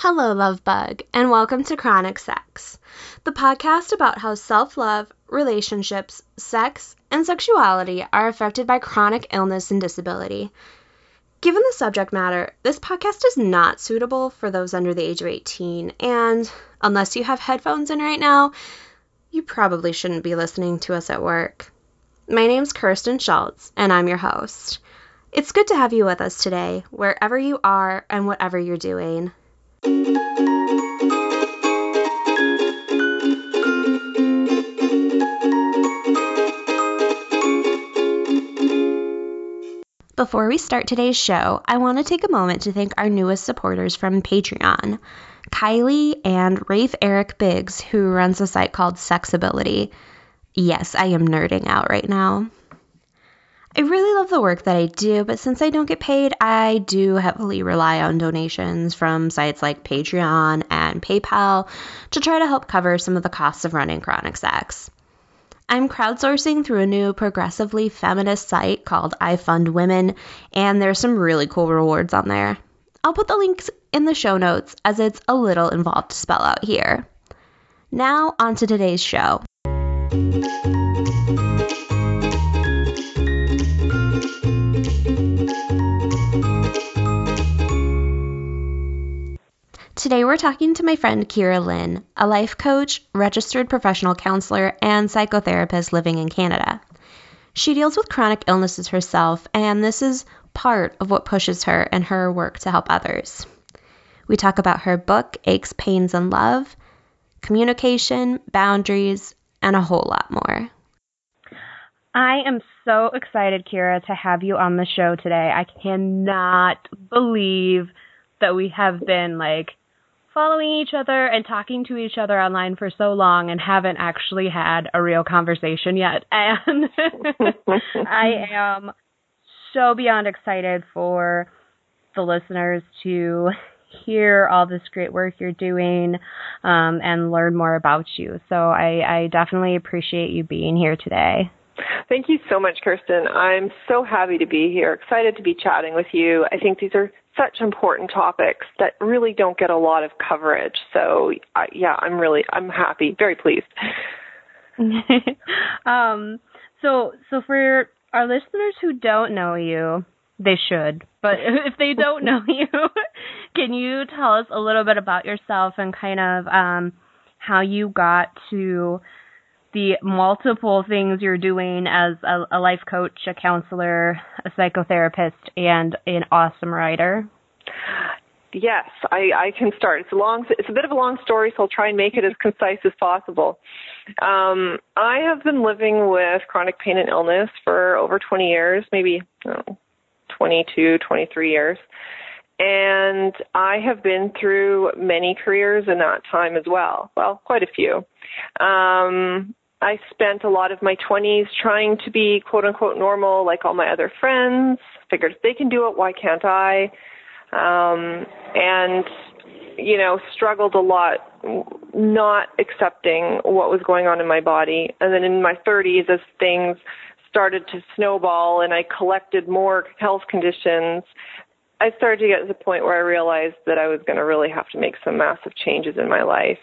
Hello, love bug, and welcome to Chronic Sex, the podcast about how self love, relationships, sex, and sexuality are affected by chronic illness and disability. Given the subject matter, this podcast is not suitable for those under the age of 18, and unless you have headphones in right now, you probably shouldn't be listening to us at work. My name's Kirsten Schultz, and I'm your host. It's good to have you with us today, wherever you are and whatever you're doing. Before we start today's show, I want to take a moment to thank our newest supporters from Patreon Kylie and Rafe Eric Biggs, who runs a site called Sexability. Yes, I am nerding out right now. I really love the work that I do, but since I don't get paid, I do heavily rely on donations from sites like Patreon and PayPal to try to help cover some of the costs of running chronic sex. I'm crowdsourcing through a new progressively feminist site called iFundWomen, and there's some really cool rewards on there. I'll put the links in the show notes as it's a little involved to spell out here. Now, on to today's show. Today we're talking to my friend Kira Lynn, a life coach, registered professional counselor, and psychotherapist living in Canada. She deals with chronic illnesses herself, and this is part of what pushes her in her work to help others. We talk about her book, Aches, Pains, and Love, communication, boundaries, and a whole lot more. I am so excited, Kira, to have you on the show today. I cannot believe that we have been like following each other and talking to each other online for so long and haven't actually had a real conversation yet. And I am so beyond excited for the listeners to hear all this great work you're doing um, and learn more about you. So I, I definitely appreciate you being here today. Thank you so much, Kirsten. I'm so happy to be here, excited to be chatting with you. I think these are such important topics that really don't get a lot of coverage. So, yeah, I'm really, I'm happy, very pleased. um, so, so for our listeners who don't know you, they should, but if they don't know you, can you tell us a little bit about yourself and kind of um, how you got to the multiple things you're doing as a, a life coach, a counselor, a psychotherapist, and an awesome writer? Yes, I, I can start. It's a long, it's a bit of a long story, so I'll try and make it as concise as possible. Um, I have been living with chronic pain and illness for over 20 years, maybe oh, 22, 23 years. And I have been through many careers in that time as well. Well, quite a few. Um, I spent a lot of my 20s trying to be quote unquote normal like all my other friends. Figured if they can do it, why can't I? Um, and, you know, struggled a lot not accepting what was going on in my body. And then in my 30s, as things started to snowball and I collected more health conditions, I started to get to the point where I realized that I was going to really have to make some massive changes in my life.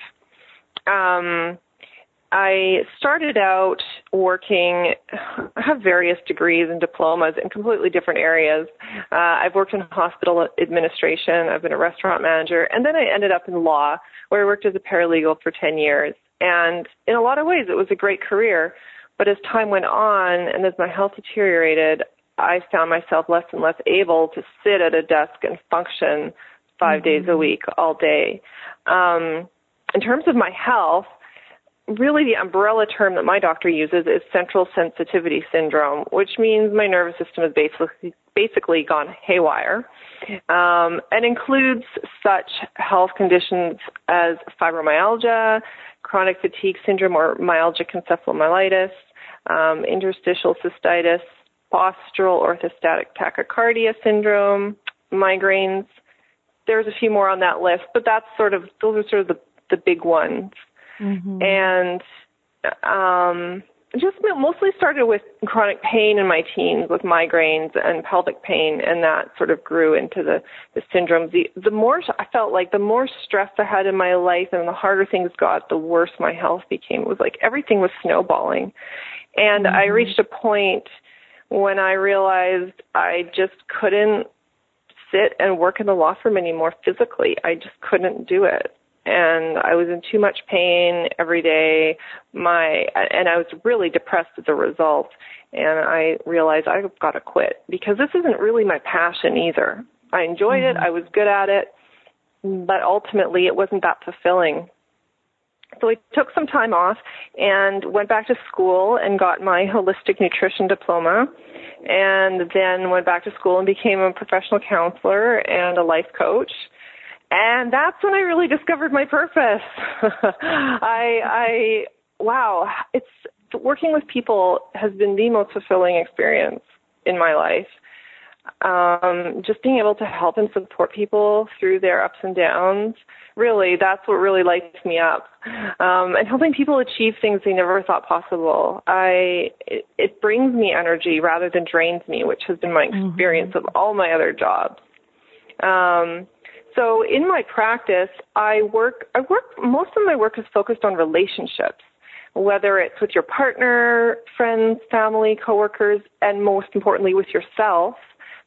Um, I started out working, I have various degrees and diplomas in completely different areas. Uh, I've worked in hospital administration, I've been a restaurant manager, and then I ended up in law, where I worked as a paralegal for 10 years. And in a lot of ways, it was a great career. But as time went on and as my health deteriorated, I found myself less and less able to sit at a desk and function 5 mm-hmm. days a week, all day. Um, in terms of my health, really the umbrella term that my doctor uses is central sensitivity syndrome, which means my nervous system has basically basically gone haywire, um, and includes such health conditions as fibromyalgia, chronic fatigue syndrome or myalgic encephalomyelitis, um, interstitial cystitis, postural orthostatic tachycardia syndrome, migraines. There's a few more on that list, but that's sort of those are sort of the the big ones. Mm-hmm. And um, just mostly started with chronic pain in my teens with migraines and pelvic pain and that sort of grew into the the syndromes the the more i felt like the more stress i had in my life and the harder things got the worse my health became. It was like everything was snowballing. And mm-hmm. i reached a point when i realized i just couldn't sit and work in the law firm anymore physically. I just couldn't do it and I was in too much pain every day. My and I was really depressed as a result. And I realized I've got to quit because this isn't really my passion either. I enjoyed mm-hmm. it. I was good at it, but ultimately it wasn't that fulfilling. So I took some time off and went back to school and got my holistic nutrition diploma and then went back to school and became a professional counselor and a life coach and that's when I really discovered my purpose. I, I, wow, it's working with people has been the most fulfilling experience in my life. Um, just being able to help and support people through their ups and downs, really, that's what really lights me up. Um, and helping people achieve things they never thought possible. I, it, it brings me energy rather than drains me, which has been my mm-hmm. experience mm-hmm. of all my other jobs. Um, so in my practice, I work, I work, most of my work is focused on relationships, whether it's with your partner, friends, family, coworkers, and most importantly with yourself.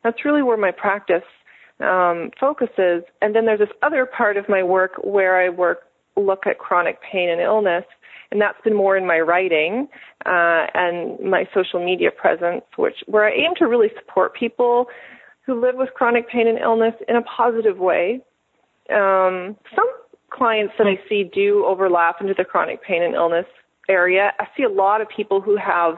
That's really where my practice um, focuses. And then there's this other part of my work where I work, look at chronic pain and illness, and that's been more in my writing uh, and my social media presence, which where I aim to really support people who live with chronic pain and illness in a positive way. Um, some clients that I see do overlap into the chronic pain and illness area. I see a lot of people who have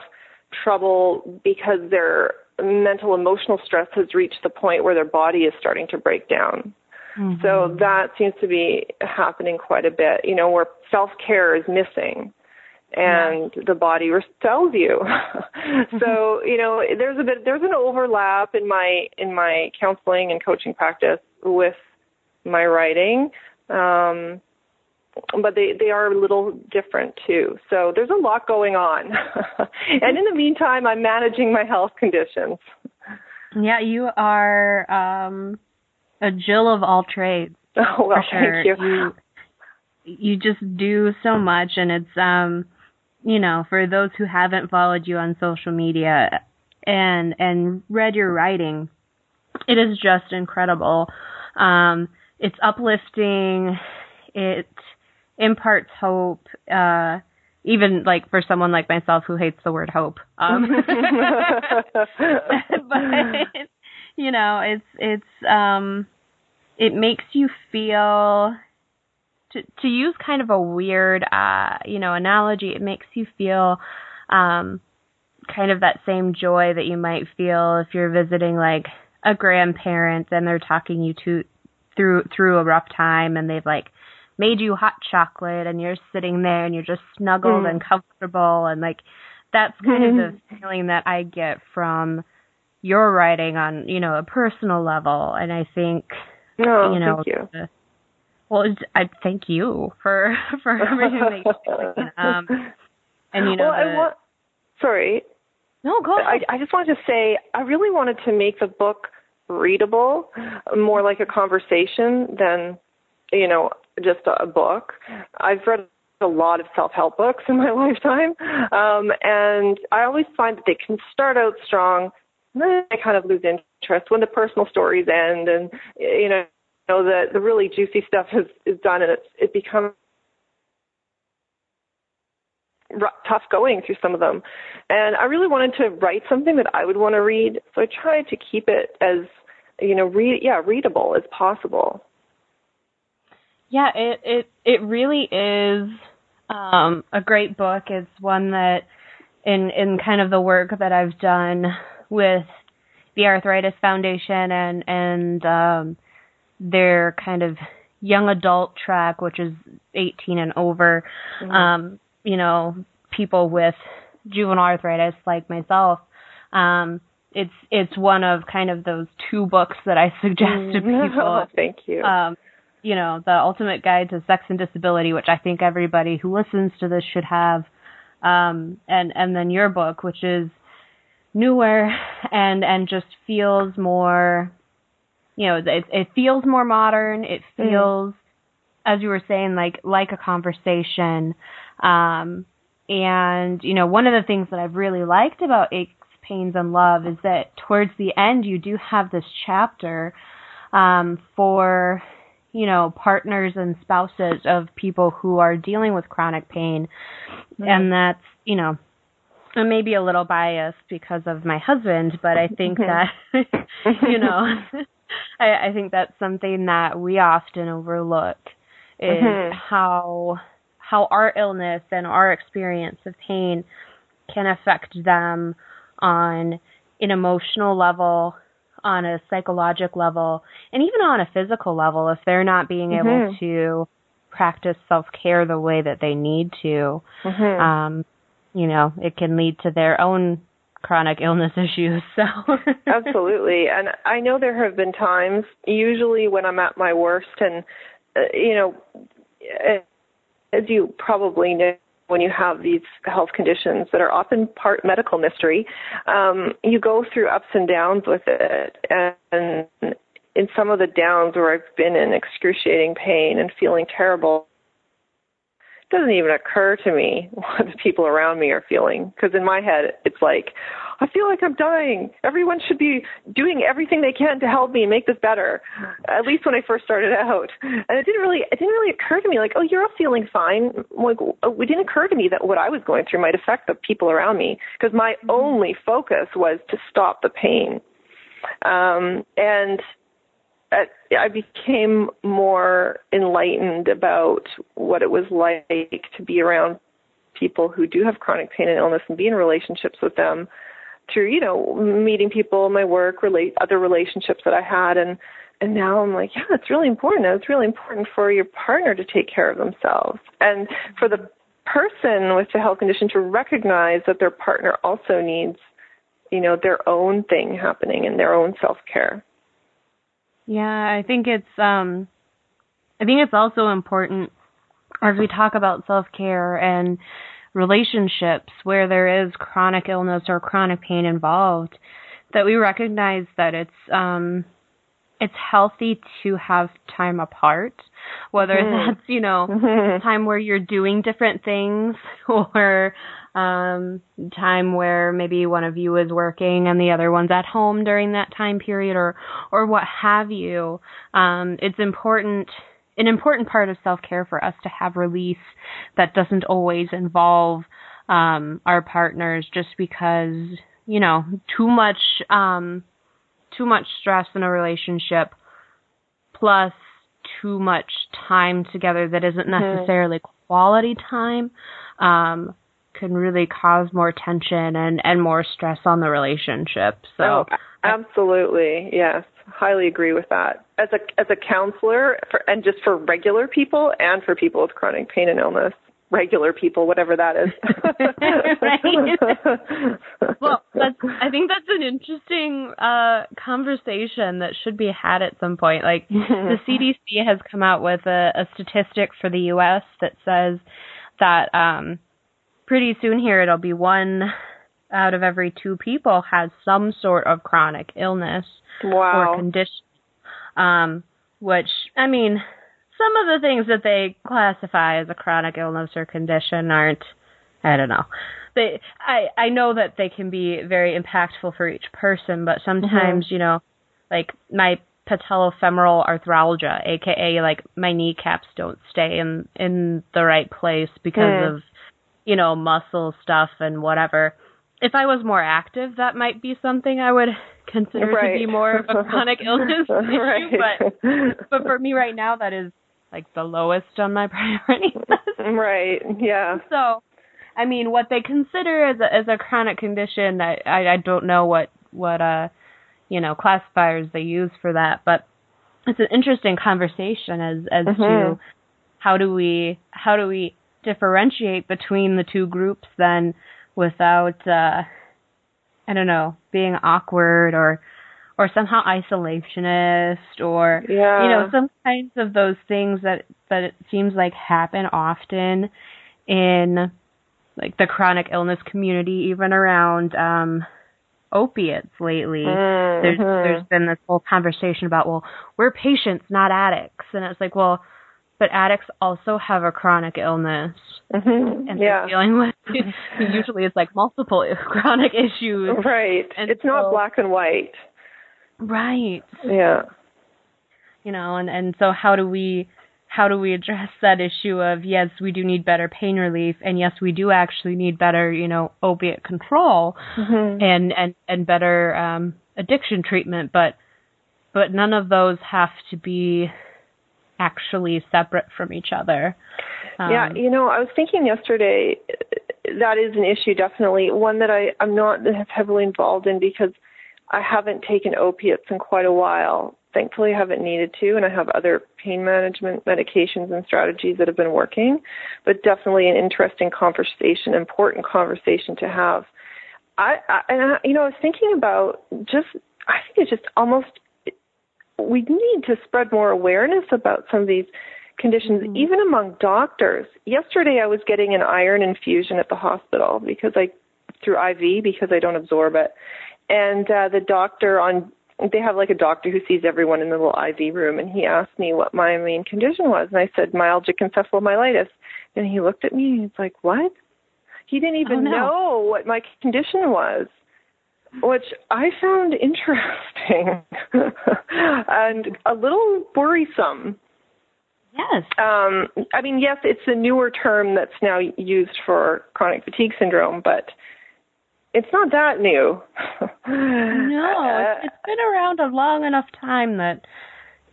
trouble because their mental emotional stress has reached the point where their body is starting to break down. Mm-hmm. So that seems to be happening quite a bit, you know, where self care is missing and the body tells you. so, you know, there's a bit there's an overlap in my in my counseling and coaching practice with my writing. Um but they they are a little different too. So there's a lot going on. and in the meantime, I'm managing my health conditions. Yeah, you are um a Jill of all trades. Oh, well, sure. thank you. you. You just do so much and it's um you know, for those who haven't followed you on social media and and read your writing, it is just incredible. Um, it's uplifting. It imparts hope. Uh, even like for someone like myself who hates the word hope. Um, but you know, it's it's um, it makes you feel to to use kind of a weird uh you know analogy it makes you feel um kind of that same joy that you might feel if you're visiting like a grandparent and they're talking you to through through a rough time and they've like made you hot chocolate and you're sitting there and you're just snuggled mm. and comfortable and like that's kind of the feeling that I get from your writing on you know a personal level and I think oh, you know you. The, well, I thank you for for everything. Um, and you know, well, the, I want, sorry. No, go ahead. I, I just wanted to say I really wanted to make the book readable, more like a conversation than, you know, just a, a book. I've read a lot of self-help books in my lifetime, um, and I always find that they can start out strong, and then I kind of lose interest when the personal stories end, and you know know the the really juicy stuff is is done and it's it becomes tough going through some of them. And i really wanted to write something that i would want to read. So i tried to keep it as you know read yeah readable as possible. Yeah it it it really is um a great book. It's one that in in kind of the work that i've done with the arthritis foundation and and um their kind of young adult track, which is 18 and over. Mm-hmm. Um, you know, people with juvenile arthritis like myself. Um, it's it's one of kind of those two books that I suggest to mm-hmm. people. Thank you. Um, you know, the Ultimate Guide to Sex and Disability, which I think everybody who listens to this should have. um, and and then your book, which is newer and and just feels more, you know, it it feels more modern. It mm-hmm. feels, mm. as you were saying, like like a conversation. Um, and you know, one of the things that I've really liked about Aches, Pains, and Love is that towards the end you do have this chapter um, for you know, partners and spouses of people who are dealing with chronic pain. Mm-hmm. And that's, you know, I may be a little biased because of my husband, but I think mm-hmm. that, you know, I, I think that's something that we often overlook is mm-hmm. how how our illness and our experience of pain can affect them on an emotional level on a psychological level and even on a physical level if they're not being mm-hmm. able to practice self care the way that they need to. Mm-hmm. Um, you know, it can lead to their own chronic illness issues. So absolutely, and I know there have been times, usually when I'm at my worst, and uh, you know, as you probably know, when you have these health conditions that are often part medical mystery, um, you go through ups and downs with it. And in some of the downs where I've been in excruciating pain and feeling terrible, doesn't even occur to me what the people around me are feeling. Because in my head, it's like, I feel like I'm dying. Everyone should be doing everything they can to help me make this better. At least when I first started out. And it didn't really it didn't really occur to me like, oh, you're all feeling fine. Like it didn't occur to me that what I was going through might affect the people around me because my mm-hmm. only focus was to stop the pain. Um, and I became more enlightened about what it was like to be around people who do have chronic pain and illness and be in relationships with them through you know meeting people in my work relate other relationships that i had. And and now i'm like yeah it's really important. It's really important for your partner to take care of themselves and for the person with the health condition to recognize that their partner also needs you know their own thing happening and their own self care yeah i think it's um i think it's also important as we talk about self care and relationships where there is chronic illness or chronic pain involved that we recognize that it's um it's healthy to have time apart whether mm. that's you know mm-hmm. time where you're doing different things or um time where maybe one of you is working and the other one's at home during that time period or or what have you um it's important an important part of self care for us to have release that doesn't always involve um, our partners just because you know too much um, too much stress in a relationship plus too much time together that isn't mm-hmm. necessarily quality time um, can really cause more tension and and more stress on the relationship. So oh, absolutely, yes highly agree with that. As a as a counselor, for, and just for regular people and for people with chronic pain and illness, regular people, whatever that is. well, that's, I think that's an interesting uh, conversation that should be had at some point. Like the CDC has come out with a, a statistic for the U.S. that says that um, pretty soon here it'll be one out of every two people has some sort of chronic illness wow. or condition. Um, which I mean, some of the things that they classify as a chronic illness or condition aren't. I don't know. They, I, I know that they can be very impactful for each person, but sometimes, mm-hmm. you know, like my patellofemoral arthralgia, aka like my kneecaps don't stay in in the right place because mm. of you know muscle stuff and whatever if I was more active, that might be something I would consider right. to be more of a chronic illness issue. But but for me right now, that is like the lowest on my priority list. Right. Yeah. So, I mean, what they consider as a as a chronic condition, I I, I don't know what what uh you know classifiers they use for that, but it's an interesting conversation as as mm-hmm. to how do we how do we differentiate between the two groups then without uh I don't know, being awkward or or somehow isolationist or yeah. you know, some kinds of those things that that it seems like happen often in like the chronic illness community, even around um opiates lately. Mm-hmm. There's there's been this whole conversation about well, we're patients, not addicts, and it's like well, but addicts also have a chronic illness, mm-hmm. and yeah. they're dealing with usually it's like multiple chronic issues. Right. And it's so, not black and white. Right. Yeah. You know, and and so how do we how do we address that issue of yes, we do need better pain relief, and yes, we do actually need better, you know, opiate control mm-hmm. and and and better um, addiction treatment, but but none of those have to be actually separate from each other. Um, yeah, you know, I was thinking yesterday that is an issue definitely one that I I'm not heavily involved in because I haven't taken opiates in quite a while thankfully I haven't needed to, and I have other pain management medications and strategies that have been working. But definitely an interesting conversation, important conversation to have. I, I and I, you know, I was thinking about just. I think it's just almost. We need to spread more awareness about some of these conditions, mm-hmm. even among doctors. Yesterday, I was getting an iron infusion at the hospital because I through IV because I don't absorb it, and uh, the doctor on they have like a doctor who sees everyone in the little IV room, and he asked me what my main condition was, and I said myalgic encephalomyelitis, and he looked at me and he's like, "What?" He didn't even oh, no. know what my condition was, which I found interesting and a little worrisome. Yes. Um, I mean, yes, it's a newer term that's now used for chronic fatigue syndrome, but it's not that new. no, uh, it's been around a long enough time that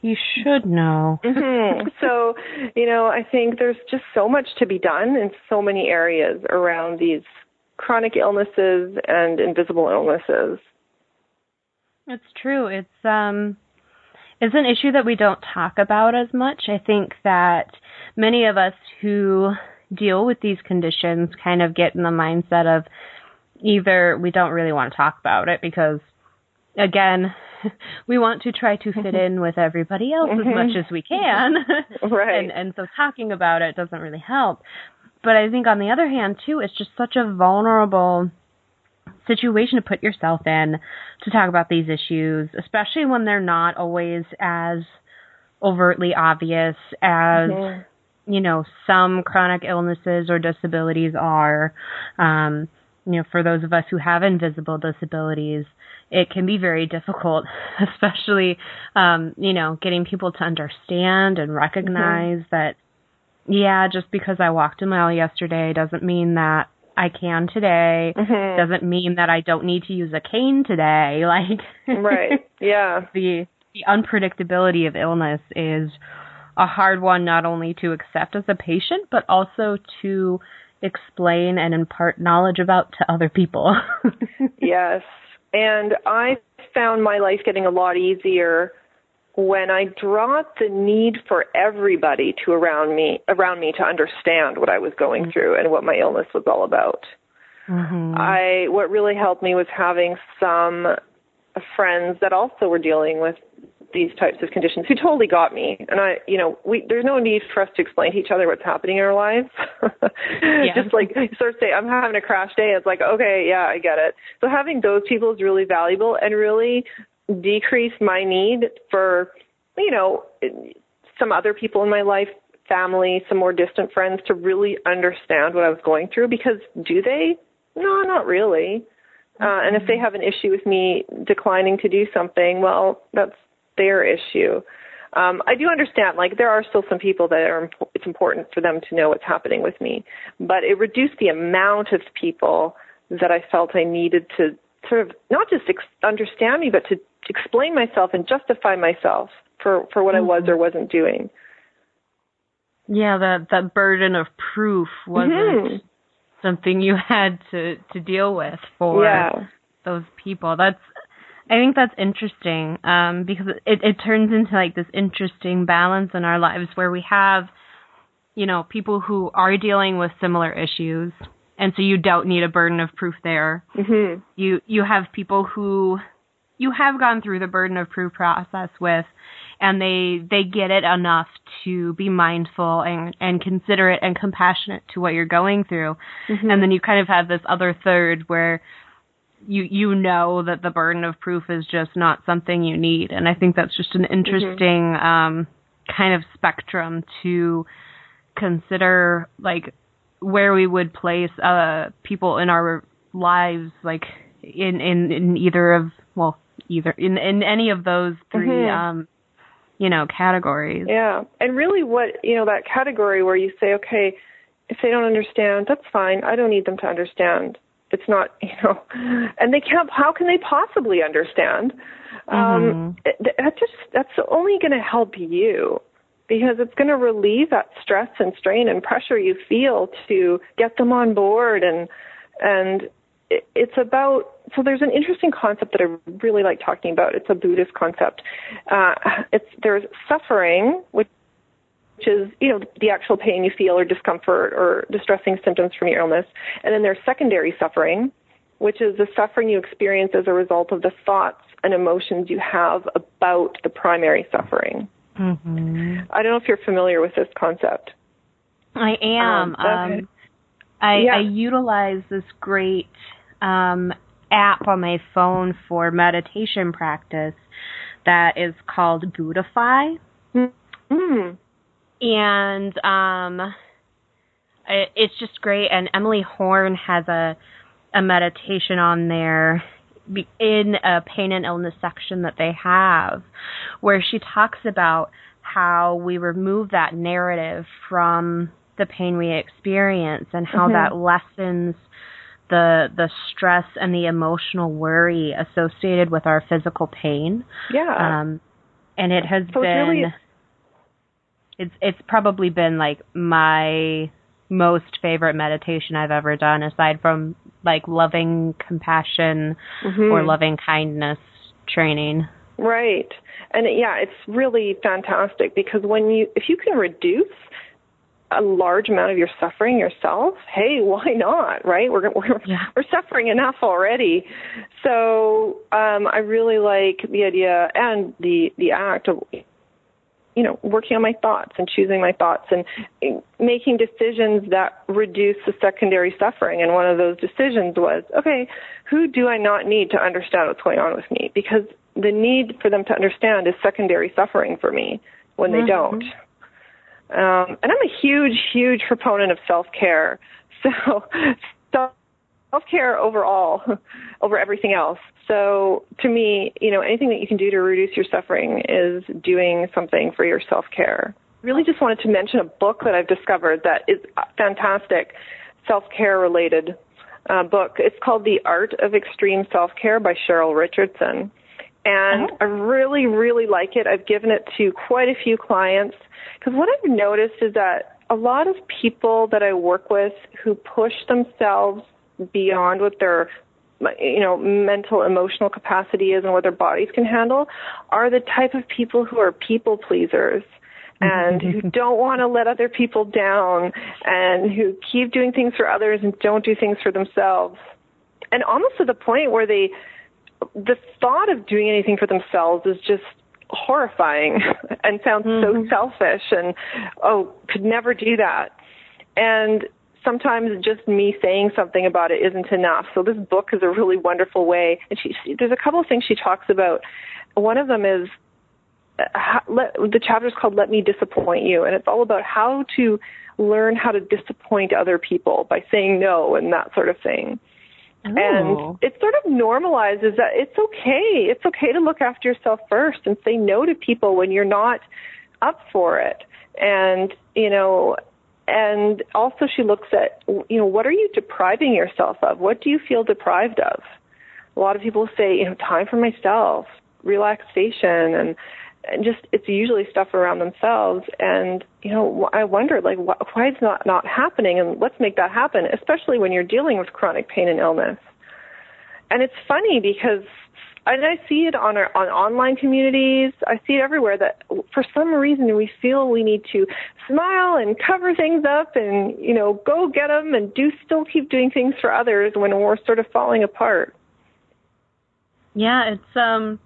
you should know. mm-hmm. So, you know, I think there's just so much to be done in so many areas around these chronic illnesses and invisible illnesses. It's true. It's um it's an issue that we don't talk about as much. I think that many of us who deal with these conditions kind of get in the mindset of either we don't really want to talk about it because again we want to try to fit in with everybody else as much as we can. Right. And and so talking about it doesn't really help. But i think on the other hand too it's just such a vulnerable situation to put yourself in to talk about these issues especially when they're not always as overtly obvious as mm-hmm. you know some chronic illnesses or disabilities are. Um you know, for those of us who have invisible disabilities, it can be very difficult, especially, um, you know, getting people to understand and recognize mm-hmm. that, yeah, just because I walked a mile yesterday doesn't mean that I can today. Mm-hmm. Doesn't mean that I don't need to use a cane today. Like, right, yeah. the the unpredictability of illness is a hard one not only to accept as a patient, but also to explain and impart knowledge about to other people. yes. And I found my life getting a lot easier when I dropped the need for everybody to around me around me to understand what I was going mm-hmm. through and what my illness was all about. Mm-hmm. I what really helped me was having some friends that also were dealing with these types of conditions. Who totally got me. And i you know we there's no need for us to explain to each other what's happening in our lives. Yeah. just like sort of say i'm having a crash day. It's like okay yeah i get it. So having those people is really valuable and really decrease my need for you know some other people in my life family some more distant friends to really understand what i was going through. Because do they? No not really. Uh, and if they have an issue with me declining to do something, well, that's their issue. Um, I do understand, like, there are still some people that are, it's important for them to know what's happening with me, but it reduced the amount of people that I felt I needed to sort of not just ex- understand me, but to explain myself and justify myself for, for what mm-hmm. I was mm-hmm. or wasn't doing. Yeah, that, that burden of proof wasn't mm-hmm. something you had to, to deal with for yeah. those people. That's, I think that's interesting um, because it, it turns into like this interesting balance in our lives where we have, you know, people who are dealing with similar issues, and so you don't need a burden of proof there. Mm-hmm. You you have people who you have gone through the burden of proof process with, and they they get it enough to be mindful and and considerate and compassionate to what you're going through mm-hmm. and then you kind of have this other third where you you know that the burden of proof is just not something you need and i think that's just an mm-hmm. interesting mm-hmm. um kind of spectrum to consider like where we would place uh people in our lives like in in in either of well either in in any of those 3 mm-hmm. um you know categories yeah and really what you know that category where you say okay if they don't understand that's fine i don't need them to understand it's not you know and they can't how can they possibly understand um mm-hmm. that just that's only going to help you because it's going to relieve that stress and strain and pressure you feel to get them on board and and it's about so there's an interesting concept that I really like talking about. It's a Buddhist concept. Uh, it's there's suffering, which which is you know the actual pain you feel or discomfort or distressing symptoms from your illness, and then there's secondary suffering, which is the suffering you experience as a result of the thoughts and emotions you have about the primary suffering. Mm-hmm. I don't know if you're familiar with this concept. I am. Um, um, I, yeah. I utilize this great um, app on my phone for meditation practice that is called Buddhify. Mm-hmm. And um, it, it's just great. And Emily Horn has a a meditation on there in a pain and illness section that they have where she talks about how we remove that narrative from the pain we experience and how mm-hmm. that lessens the the stress and the emotional worry associated with our physical pain. Yeah. Um and it has so been really... it's it's probably been like my most favorite meditation I've ever done aside from like loving compassion mm-hmm. or loving kindness training. Right. And yeah, it's really fantastic because when you if you can reduce a large amount of your suffering yourself, hey, why not, right? We're we're yeah. we're suffering enough already. So um, I really like the idea and the the act of you know working on my thoughts and choosing my thoughts and making decisions that reduce the secondary suffering. And one of those decisions was, okay, who do I not need to understand what's going on with me? Because the need for them to understand is secondary suffering for me when mm-hmm. they don't. Um, and I'm a huge, huge proponent of self care. So, self care overall, over everything else. So, to me, you know, anything that you can do to reduce your suffering is doing something for your self care. Really, just wanted to mention a book that I've discovered that is fantastic, self care related uh, book. It's called The Art of Extreme Self Care by Cheryl Richardson. And uh-huh. I really, really like it. I've given it to quite a few clients because what I've noticed is that a lot of people that I work with who push themselves beyond what their you know mental emotional capacity is and what their bodies can handle are the type of people who are people pleasers and who don't want to let other people down and who keep doing things for others and don't do things for themselves. And almost to the point where they the thought of doing anything for themselves is just horrifying and sounds mm-hmm. so selfish and oh could never do that. And sometimes just me saying something about it isn't enough. So this book is a really wonderful way. And she, she there's a couple of things she talks about. One of them is uh, how, let, the chapter is called let me disappoint you. And it's all about how to learn how to disappoint other people by saying no and that sort of thing. And it sort of normalizes that it's okay. It's okay to look after yourself first and say no to people when you're not up for it. And, you know, and also she looks at, you know, what are you depriving yourself of? What do you feel deprived of? A lot of people say, you know, time for myself, relaxation, and, and just it's usually stuff around themselves. And you know, I wonder like wh- why it's not not happening, and let's make that happen, especially when you're dealing with chronic pain and illness. And it's funny because and I see it on our on online communities. I see it everywhere that for some reason we feel we need to smile and cover things up and you know go get them and do still keep doing things for others when we're sort of falling apart. Yeah, it's um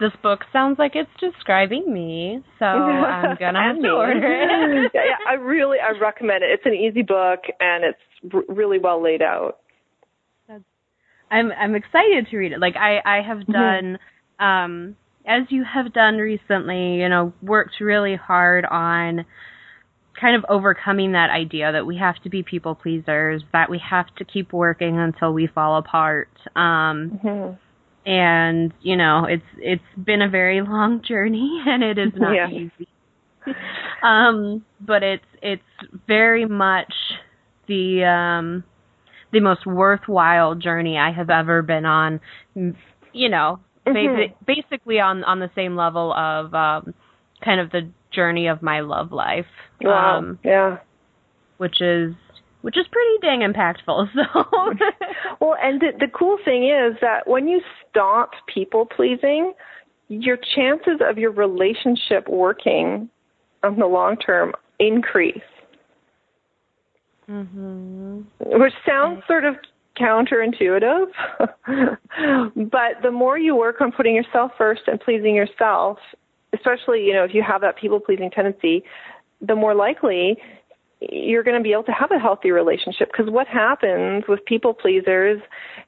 this book sounds like it's describing me, so I'm gonna have to order it. yeah, yeah, I really I recommend it. It's an easy book and it's r- really well laid out. I'm I'm excited to read it. Like I I have mm-hmm. done mm-hmm. um as you have done recently, you know, worked really hard on kind of overcoming that idea that we have to be people pleasers, that we have to keep working until we fall apart. Um mm-hmm. and you know, it's it's been a very long journey and it is not yeah. easy. um but it's it's very much the um the most worthwhile journey I have ever been on. You know, mm-hmm. basically on on the same level of um, kind of the journey of my love life. Wow. Um, yeah. Which is which is pretty dang impactful. So. well, and the, the cool thing is that when you stop people pleasing, your chances of your relationship working on the long term increase. Mm-hmm. Which sounds sort of counterintuitive. but the more you work on putting yourself first and pleasing yourself, especially, you know, if you have that people pleasing tendency, the more likely you're going to be able to have a healthy relationship because what happens with people pleasers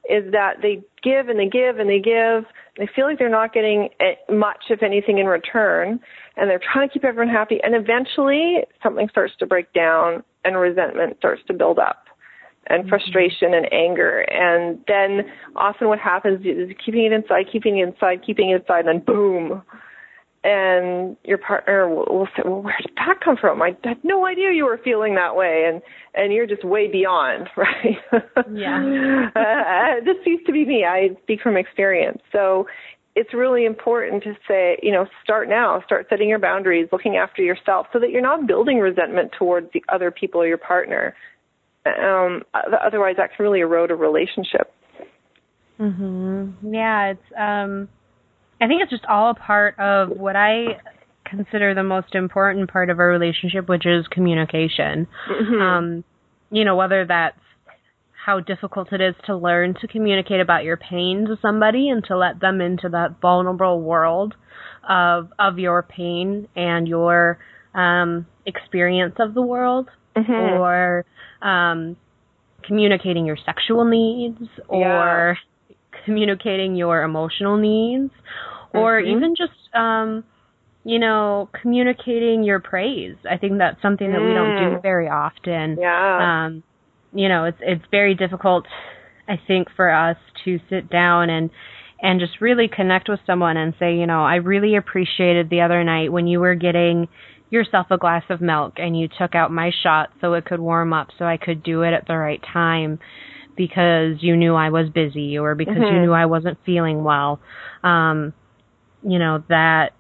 is that they give and they give and they give and they feel like they're not getting much if anything in return and they're trying to keep everyone happy and eventually something starts to break down and resentment starts to build up and mm-hmm. frustration and anger. And then often what happens is keeping it inside, keeping it inside, keeping it inside, and then boom. And your partner will, will say, "Well, where did that come from? I had no idea you were feeling that way." And and you're just way beyond, right? Yeah. uh, this used to be me. I speak from experience. So it's really important to say, you know, start now, start setting your boundaries, looking after yourself so that you're not building resentment towards the other people or your partner. Um, otherwise, that can really erode a relationship. Mhm. Yeah, it's. Um, I think it's just all a part of what I consider the most important part of a relationship, which is communication. Mm-hmm. Um, you know, whether that's how difficult it is to learn to communicate about your pain to somebody and to let them into that vulnerable world of of your pain and your um, experience of the world, mm-hmm. or um, communicating your sexual needs, or yeah. Communicating your emotional needs, or mm-hmm. even just um, you know, communicating your praise. I think that's something that mm. we don't do mm. very often. Yeah. Um, you know, it's it's very difficult I think for us to sit down and and just really connect with someone and say, you know, I really appreciated the other night when you were getting yourself a glass of milk and you took out my shot so it could warm up so I could do it at the right time because you knew I was busy or because mm-hmm. you knew I wasn't feeling well. Um, you know, that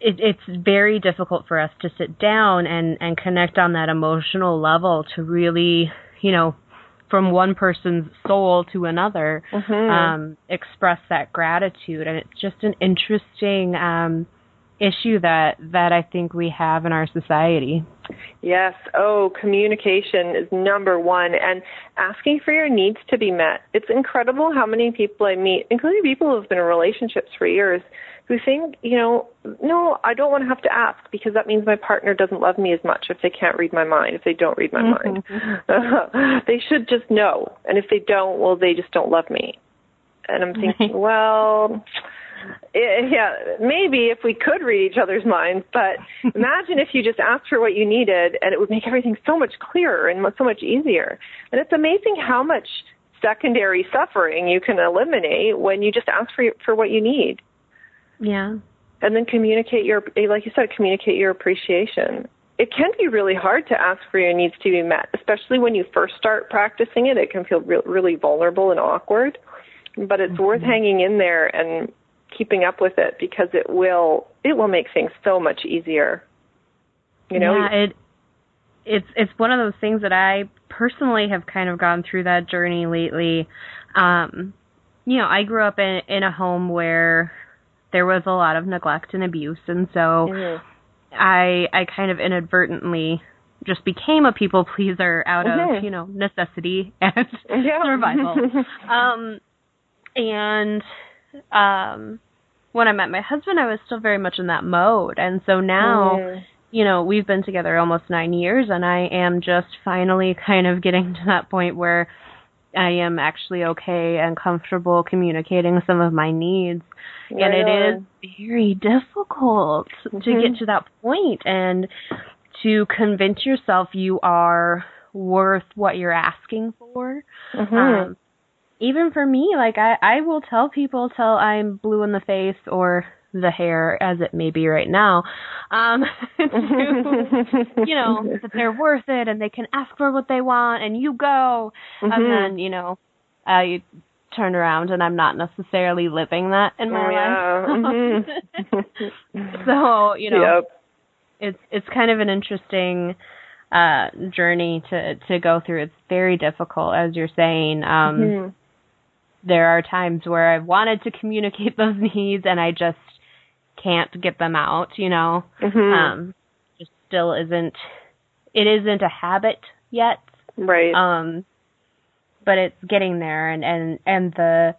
it, it's very difficult for us to sit down and, and connect on that emotional level to really you know, from one person's soul to another, mm-hmm. um, express that gratitude. And it's just an interesting um, issue that that I think we have in our society. Yes. Oh, communication is number one, and asking for your needs to be met. It's incredible how many people I meet, including people who've been in relationships for years, who think, you know, no, I don't want to have to ask because that means my partner doesn't love me as much if they can't read my mind, if they don't read my mind. Mm-hmm. they should just know. And if they don't, well, they just don't love me. And I'm thinking, well, it, yeah, maybe if we could read each other's minds, but imagine if you just asked for what you needed and it would make everything so much clearer and so much easier. And it's amazing how much secondary suffering you can eliminate when you just ask for for what you need. Yeah. And then communicate your, like you said, communicate your appreciation. It can be really hard to ask for your needs to be met, especially when you first start practicing it. It can feel re- really vulnerable and awkward, but it's mm-hmm. worth hanging in there and keeping up with it because it will it will make things so much easier. You know, yeah, it it's it's one of those things that I personally have kind of gone through that journey lately. Um, you know, I grew up in in a home where there was a lot of neglect and abuse and so mm-hmm. I I kind of inadvertently just became a people pleaser out mm-hmm. of, you know, necessity and yeah. survival. um and um when I met my husband, I was still very much in that mode. And so now, mm. you know, we've been together almost nine years, and I am just finally kind of getting to that point where I am actually okay and comfortable communicating some of my needs. and it is very difficult mm-hmm. to get to that point and to convince yourself you are worth what you're asking for. Mm-hmm. Um, even for me, like I, I will tell people till I'm blue in the face or the hair as it may be right now, um, to, you know, that they're worth it and they can ask for what they want and you go. Mm-hmm. And then, you know, uh, you turn around and I'm not necessarily living that in my yeah. life. Mm-hmm. so, you know, yep. it's, it's kind of an interesting, uh, journey to, to go through. It's very difficult, as you're saying. Um, mm-hmm there are times where I've wanted to communicate those needs and I just can't get them out, you know. Mm-hmm. Um just still isn't it isn't a habit yet. Right. Um but it's getting there and and and the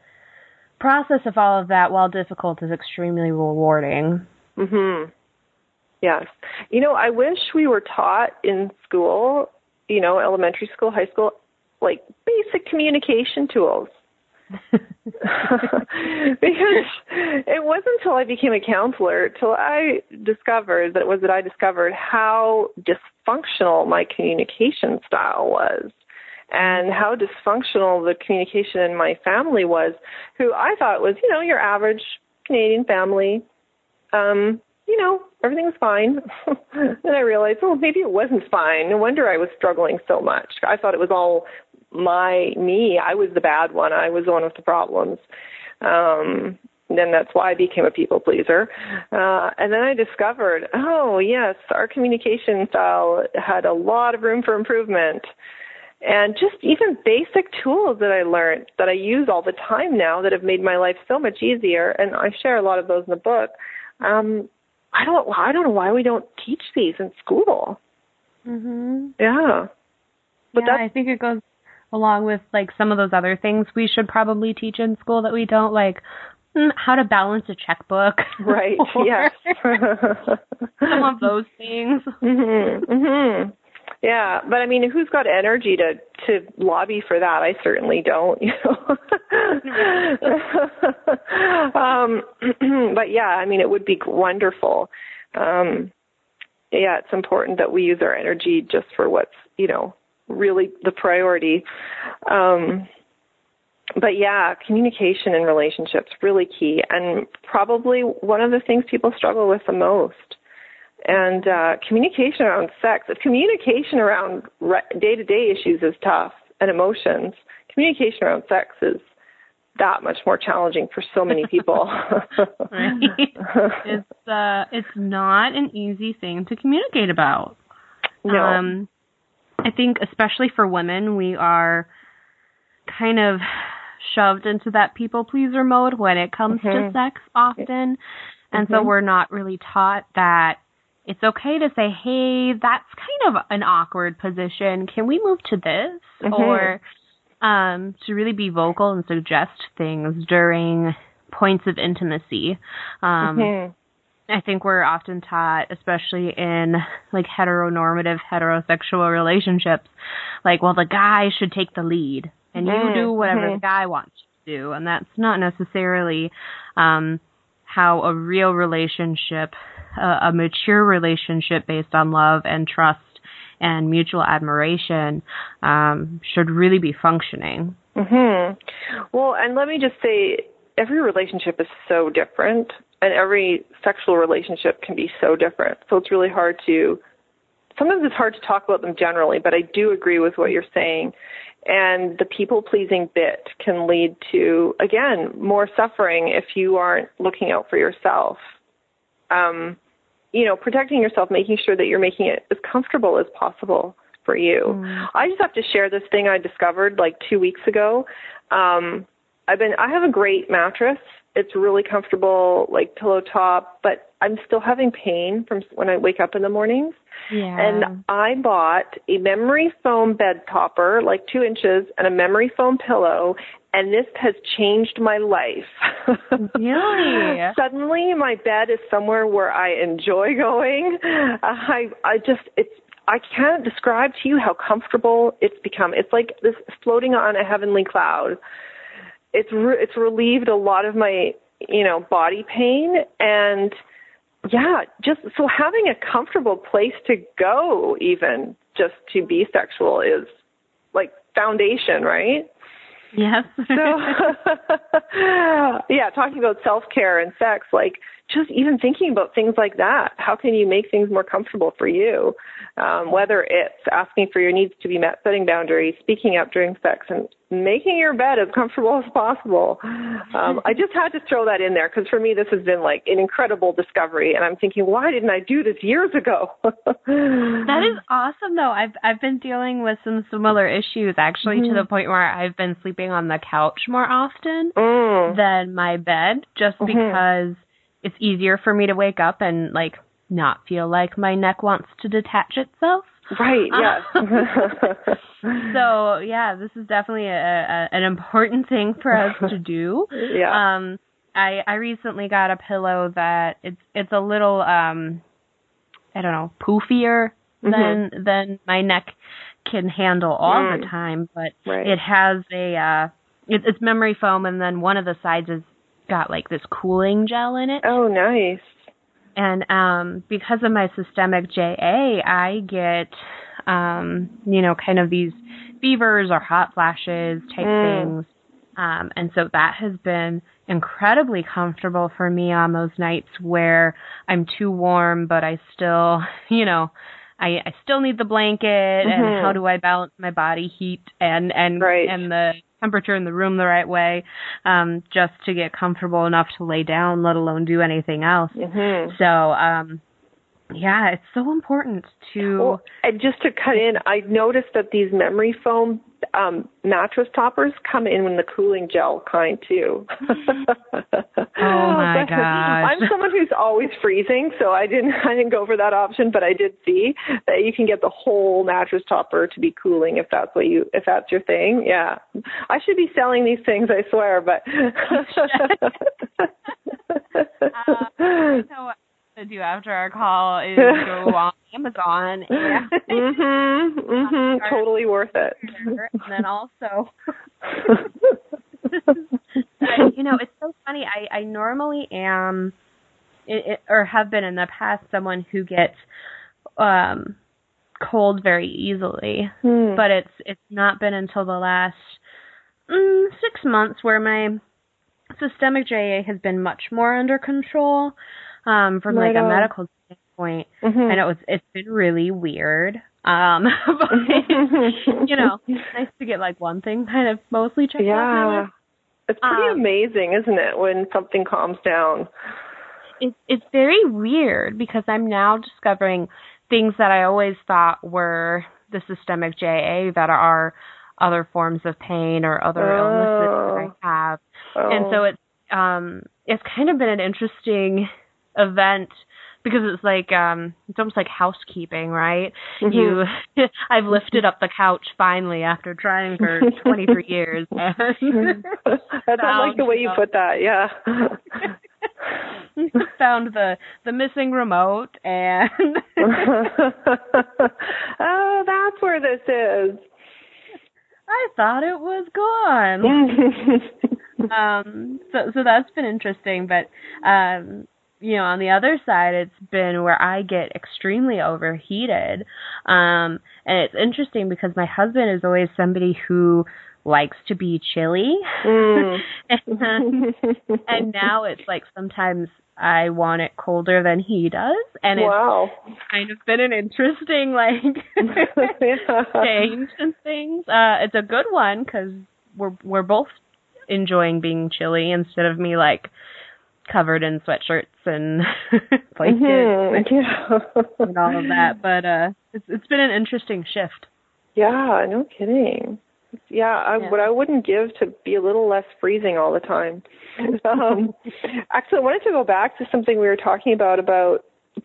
process of all of that while difficult is extremely rewarding. Mhm. Yes. You know, I wish we were taught in school, you know, elementary school, high school, like basic communication tools. because it wasn't until I became a counselor till I discovered that it was that I discovered how dysfunctional my communication style was and how dysfunctional the communication in my family was who I thought was, you know, your average Canadian family. Um, you know, everything was fine. then I realized, oh, maybe it wasn't fine. No wonder I was struggling so much. I thought it was all my me. I was the bad one. I was one of the problems. Um, then that's why I became a people pleaser. Uh, and then I discovered, oh yes, our communication style had a lot of room for improvement. And just even basic tools that I learned that I use all the time now that have made my life so much easier. And I share a lot of those in the book. Um, I don't, I don't know why we don't teach these in school. Mhm. Yeah. But yeah, I think it goes along with like some of those other things we should probably teach in school that we don't like mm, how to balance a checkbook. Right. Yes. some of those things. Mhm mhm yeah. But i mean who's got energy to to lobby for that? I certainly don't you know. Um but yeah i mean it would be wonderful. Um yeah it's important that we use our energy just for what's you know really the priority. Um, but yeah, communication and relationships really key, and probably one of the things people struggle with the most. And uh, communication around sex, if communication around day to day issues is tough and emotions, communication around sex is that much more challenging for so many people. right. It's uh it's not an easy thing to communicate about. No. Um I think especially for women, we are kind of shoved into that people pleaser mode when it comes mm-hmm. to sex often. And mm-hmm. so we're not really taught that it's okay to say, hey, that's kind of an awkward position. Can we move to this? Mm-hmm. Or um, to really be vocal and suggest things during points of intimacy. Um, mm-hmm. I think we're often taught, especially in like heteronormative heterosexual relationships, like, well, the guy should take the lead and mm-hmm. you do whatever mm-hmm. the guy wants you to do. And that's not necessarily um, how a real relationship, uh, a mature relationship based on love and trust and mutual admiration um, should really be functioning. hmm Well, and let me just say, every relationship is so different and every sexual relationship can be so different. So it's really hard to sometimes it's hard to talk about them generally, but I do agree with what you're saying. And the people pleasing bit can lead to again more suffering if you aren't looking out for yourself. Um, you know, protecting yourself, making sure that you're making it as comfortable as possible for you. Mm. I just have to share this thing I discovered like two weeks ago. Um, I've been I have a great mattress it's really comfortable, like pillow top, but I'm still having pain from when I wake up in the mornings. Yeah. And I bought a memory foam bed topper, like two inches, and a memory foam pillow, and this has changed my life. really? Suddenly, my bed is somewhere where I enjoy going. Uh, I I just it's I can't describe to you how comfortable it's become. It's like this floating on a heavenly cloud. It's re- it's relieved a lot of my you know body pain and yeah, just so having a comfortable place to go, even just to be sexual, is like foundation, right? Yes. so, yeah, talking about self care and sex, like just even thinking about things like that. How can you make things more comfortable for you? Um, whether it's asking for your needs to be met, setting boundaries, speaking up during sex, and making your bed as comfortable as possible. Um, I just had to throw that in there because for me, this has been like an incredible discovery, and I'm thinking, why didn't I do this years ago? that is awesome, though. I've I've been dealing with some similar issues actually mm-hmm. to the point where I've been sleeping on the couch more often mm. than my bed, just mm-hmm. because it's easier for me to wake up and like not feel like my neck wants to detach itself. Right. Yes. so yeah, this is definitely a, a, an important thing for us to do. yeah. Um, I I recently got a pillow that it's it's a little um, I don't know, poofier mm-hmm. than than my neck can handle all mm. the time, but right. it has a uh, it, it's memory foam, and then one of the sides has got like this cooling gel in it. Oh, nice. And um, because of my systemic JA, I get, um, you know, kind of these fevers or hot flashes type mm. things. Um, and so that has been incredibly comfortable for me on those nights where I'm too warm, but I still, you know, I, I still need the blanket mm-hmm. and how do I balance my body heat and, and, right. and the temperature in the room the right way, um, just to get comfortable enough to lay down, let alone do anything else. Mm-hmm. So, um, yeah, it's so important to. Well, and just to cut in, I noticed that these memory foam um, mattress toppers come in in the cooling gel kind too. oh my gosh! I'm someone who's always freezing, so I didn't I didn't go for that option, but I did see that you can get the whole mattress topper to be cooling if that's what you if that's your thing. Yeah, I should be selling these things, I swear, but. uh, so to do after our call is go on Amazon and mhm mhm totally worth it. And then also you know, it's so funny. I I normally am it, it, or have been in the past someone who gets um cold very easily. Hmm. But it's it's not been until the last mm, 6 months where my systemic JA has been much more under control um, from right like on. a medical standpoint. Mm-hmm. I know it's it's been really weird. Um, but you know, it's nice to get like one thing kind of mostly checked out. yeah. off. It's pretty um, amazing, isn't it, when something calms down? It's it's very weird because I'm now discovering things that I always thought were the systemic JA that are other forms of pain or other oh. illnesses that I have. Oh. And so it's um it's kind of been an interesting event because it's like um it's almost like housekeeping, right? Mm-hmm. You I've lifted up the couch finally after trying for 23 years. That's I like the way you put that. Yeah. found the the missing remote and Oh, that's where this is. I thought it was gone. um so so that's been interesting, but um you know, on the other side, it's been where I get extremely overheated. Um, and it's interesting because my husband is always somebody who likes to be chilly. Mm. and, and now it's like sometimes I want it colder than he does. And wow. it's kind of been an interesting, like, yeah. change in things. Uh, it's a good one because we're, we're both enjoying being chilly instead of me, like, covered in sweatshirts and blankets mm-hmm. and, yeah. and all of that. But uh it's it's been an interesting shift. Yeah, no kidding. Yeah, I, yeah. what I wouldn't give to be a little less freezing all the time. um, actually, I wanted to go back to something we were talking about about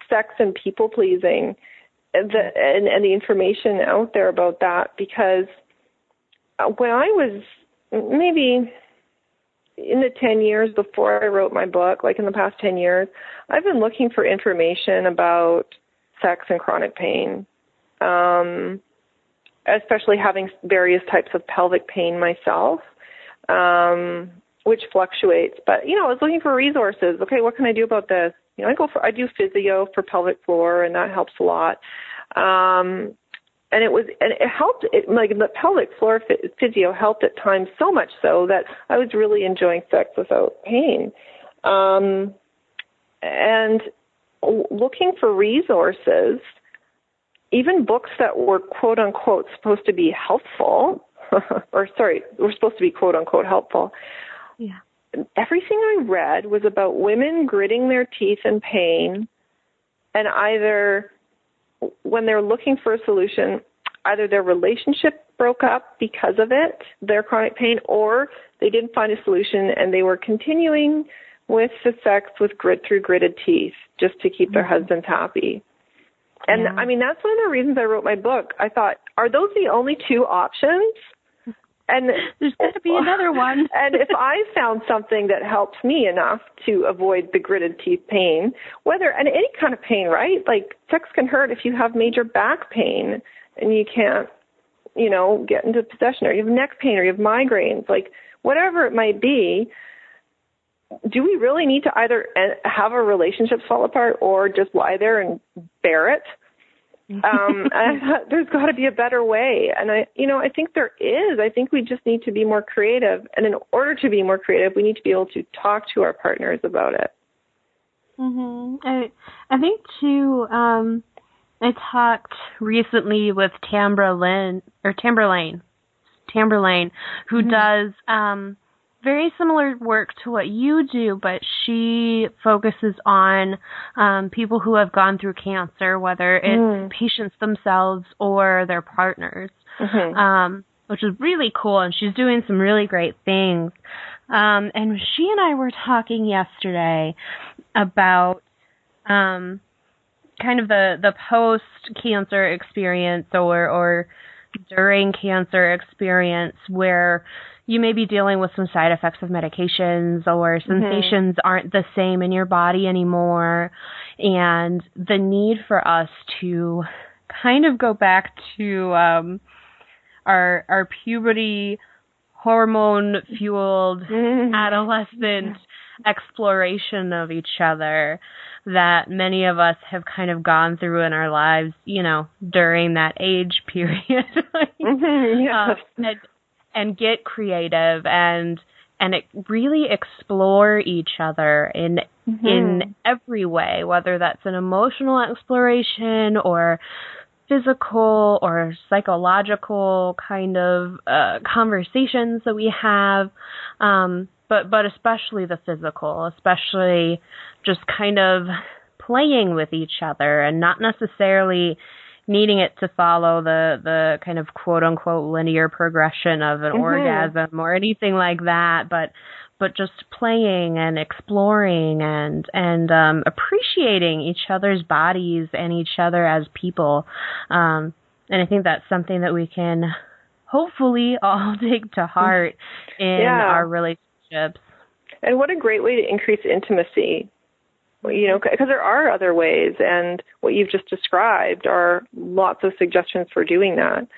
sex and people pleasing, and the and, and the information out there about that because uh, when I was maybe in the 10 years before I wrote my book, like in the past 10 years, I've been looking for information about sex and chronic pain. Um, especially having various types of pelvic pain myself, um, which fluctuates. But you know, I was looking for resources. Okay, what can I do about this? You know, I go for I do physio for pelvic floor, and that helps a lot. Um, and it was and it helped. It, like the pelvic floor physio helped at times so much so that I was really enjoying sex without pain. Um, and looking for resources even books that were quote unquote supposed to be helpful, or sorry, were supposed to be quote unquote helpful. Yeah. Everything I read was about women gritting their teeth in pain and either when they're looking for a solution, either their relationship broke up because of it, their chronic pain, or they didn't find a solution and they were continuing with the sex with grit through gritted teeth just to keep their mm-hmm. husbands happy. And yeah. I mean, that's one of the reasons I wrote my book. I thought, are those the only two options? And there's got to be another one. and if I found something that helps me enough to avoid the gritted teeth pain, whether and any kind of pain, right? Like sex can hurt if you have major back pain and you can't, you know, get into possession, or you have neck pain, or you have migraines, like whatever it might be do we really need to either eh, have a relationship fall apart or just lie there and bear it? Um, I thought there's got to be a better way, and I, you know, I think there is. I think we just need to be more creative, and in order to be more creative, we need to be able to talk to our partners about it. Mhm. I I think too. Um, I talked recently with Tambra Lynn or Tamberlane, Tamberlane, who mm-hmm. does um very similar work to what you do, but she focuses on um, people who have gone through cancer, whether it's mm. patients themselves or their partners, mm-hmm. um, which is really cool. And she's doing some really great things. Um, and she and I were talking yesterday about um, kind of the the post cancer experience or or during cancer experience where you may be dealing with some side effects of medications or mm-hmm. sensations mm-hmm. aren't the same in your body anymore and the need for us to kind of go back to um our our puberty hormone fueled mm-hmm. adolescent exploration of each other that many of us have kind of gone through in our lives, you know, during that age period. mm-hmm, yes. um, and, and get creative and and it really explore each other in mm-hmm. in every way, whether that's an emotional exploration or physical or psychological kind of uh, conversations that we have, um, but but especially the physical, especially just kind of playing with each other and not necessarily needing it to follow the the kind of quote unquote linear progression of an mm-hmm. orgasm or anything like that but but just playing and exploring and and um appreciating each other's bodies and each other as people um and i think that's something that we can hopefully all take to heart in yeah. our relationships and what a great way to increase intimacy you know, because there are other ways, and what you've just described are lots of suggestions for doing that.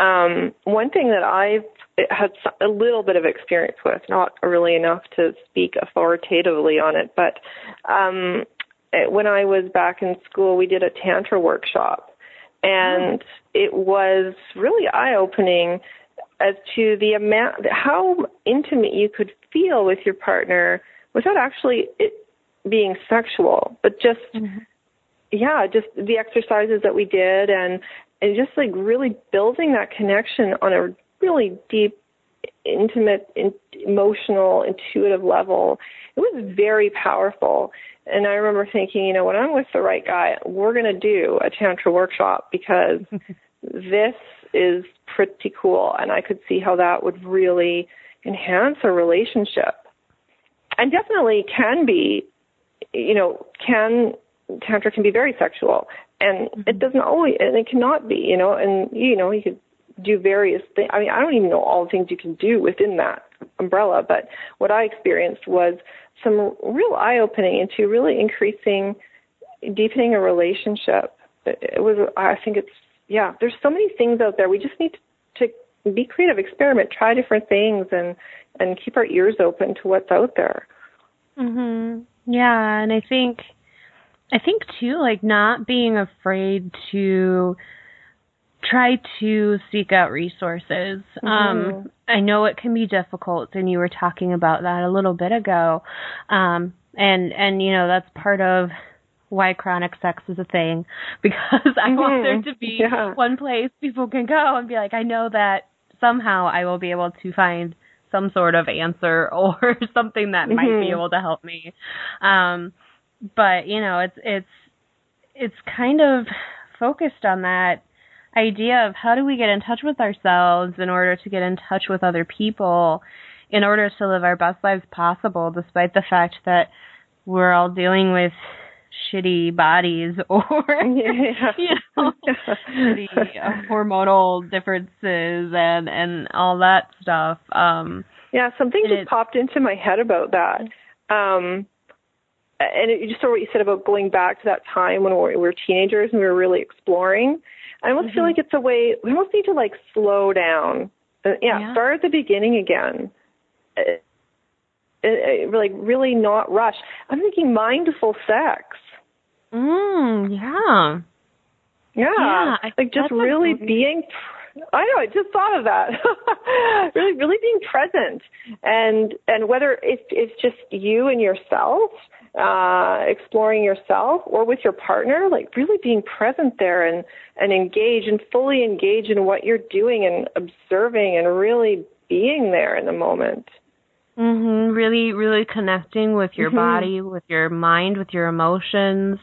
Um, one thing that I've had a little bit of experience with, not really enough to speak authoritatively on it, but um, when I was back in school, we did a tantra workshop, and it was really eye-opening as to the amount, how intimate you could feel with your partner without actually it, being sexual, but just mm-hmm. yeah, just the exercises that we did and and just like really building that connection on a really deep intimate in, emotional intuitive level. It was very powerful. And i remember thinking you know when i'm with the right guy we're going to do a tantra workshop because this is pretty cool, and I could see how that would really enhance a relationship, and definitely can be, you know, can tantra can be very sexual, and mm-hmm. it doesn't always, and it cannot be, you know, and you know, you could do various things. I mean, I don't even know all the things you can do within that umbrella, but what I experienced was some real eye opening into really increasing, deepening a relationship. It was, I think it's, yeah, there's so many things out there. We just need to, to be creative, experiment, try different things, and and keep our ears open to what's out there. Yeah, and I think I think too like not being afraid to try to seek out resources. Mm-hmm. Um, I know it can be difficult, and you were talking about that a little bit ago. Um, and and you know that's part of why chronic sex is a thing because I mm-hmm. want there to be yeah. one place people can go and be like, I know that somehow I will be able to find some sort of answer or something that mm-hmm. might be mm-hmm. able to help me. Um, but you know, it's it's it's kind of focused on that idea of how do we get in touch with ourselves in order to get in touch with other people in order to live our best lives possible despite the fact that we're all dealing with shitty bodies or yeah. you know shitty uh, hormonal differences and and all that stuff um yeah something just it, popped into my head about that um and it, just sort of what you said about going back to that time when we were, we were teenagers and we were really exploring I almost mm-hmm. feel like it's a way we almost need to like slow down. Uh, yeah, yeah, start at the beginning again. Uh, uh, uh, like really not rush. I'm thinking mindful sex. Mm, yeah. Yeah, yeah like just really being. I know. I just thought of that. really, really being present, and and whether it's it's just you and yourself, uh, exploring yourself or with your partner, like really being present there and, and engage and fully engage in what you're doing and observing and really being there in the moment. Mhm. Really really connecting with your mm-hmm. body, with your mind, with your emotions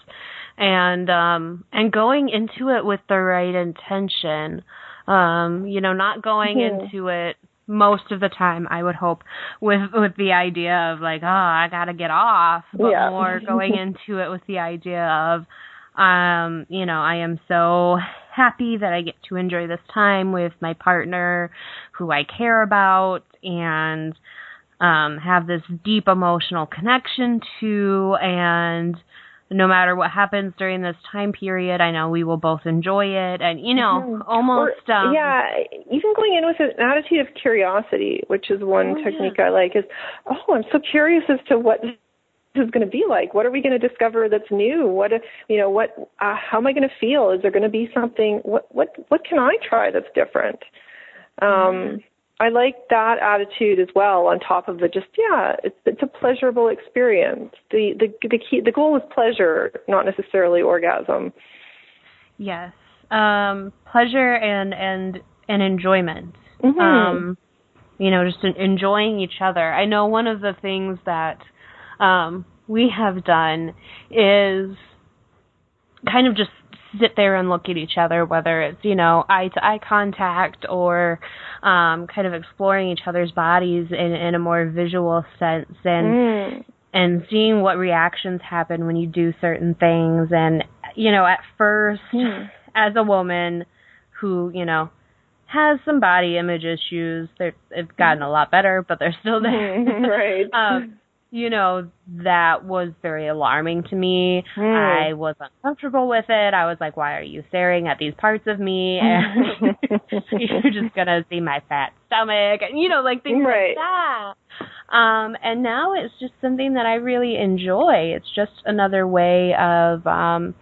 and um and going into it with the right intention. Um you know, not going mm-hmm. into it most of the time I would hope with with the idea of like oh I got to get off but yeah. more going into it with the idea of um you know I am so happy that I get to enjoy this time with my partner who I care about and um have this deep emotional connection to and no matter what happens during this time period, I know we will both enjoy it, and you know, mm-hmm. almost or, um, yeah, even going in with an attitude of curiosity, which is one oh, technique yeah. I like. Is oh, I'm so curious as to what this is going to be like. What are we going to discover that's new? What you know? What? Uh, how am I going to feel? Is there going to be something? What? What? What can I try that's different? Um, mm-hmm. I like that attitude as well. On top of the just yeah, it's it's a pleasurable experience. The the the key the goal is pleasure, not necessarily orgasm. Yes, um, pleasure and and and enjoyment. Mm-hmm. Um, you know, just enjoying each other. I know one of the things that um, we have done is kind of just sit there and look at each other, whether it's, you know, eye to eye contact or um, kind of exploring each other's bodies in, in a more visual sense and mm. and seeing what reactions happen when you do certain things and you know, at first mm. as a woman who, you know, has some body image issues, they've gotten a lot better, but they're still there. right. um, you know, that was very alarming to me. Mm. I was uncomfortable with it. I was like, why are you staring at these parts of me? And you're just going to see my fat stomach and, you know, like things right. like that. Um, and now it's just something that I really enjoy. It's just another way of, um,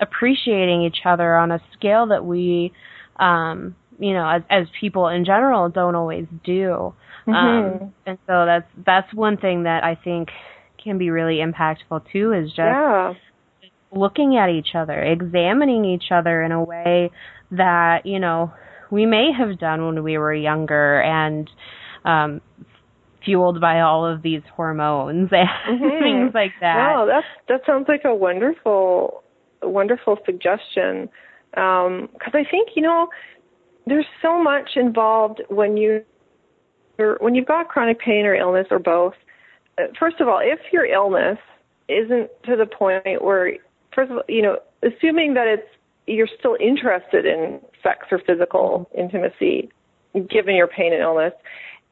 appreciating each other on a scale that we, um, you know, as, as people in general don't always do. Um, mm-hmm. Um, and so that's that's one thing that I think can be really impactful too is just yeah. looking at each other, examining each other in a way that you know we may have done when we were younger and um fueled by all of these hormones and mm-hmm. things like that. Wow, that's that sounds like a wonderful wonderful suggestion. Um, cuz I think, you know, there's so much involved when you when you've got chronic pain or illness or both. Uh, first of all, if your illness isn't to the point where, first of all, you know, assuming that it's you're still interested in sex or physical intimacy, given your pain and illness,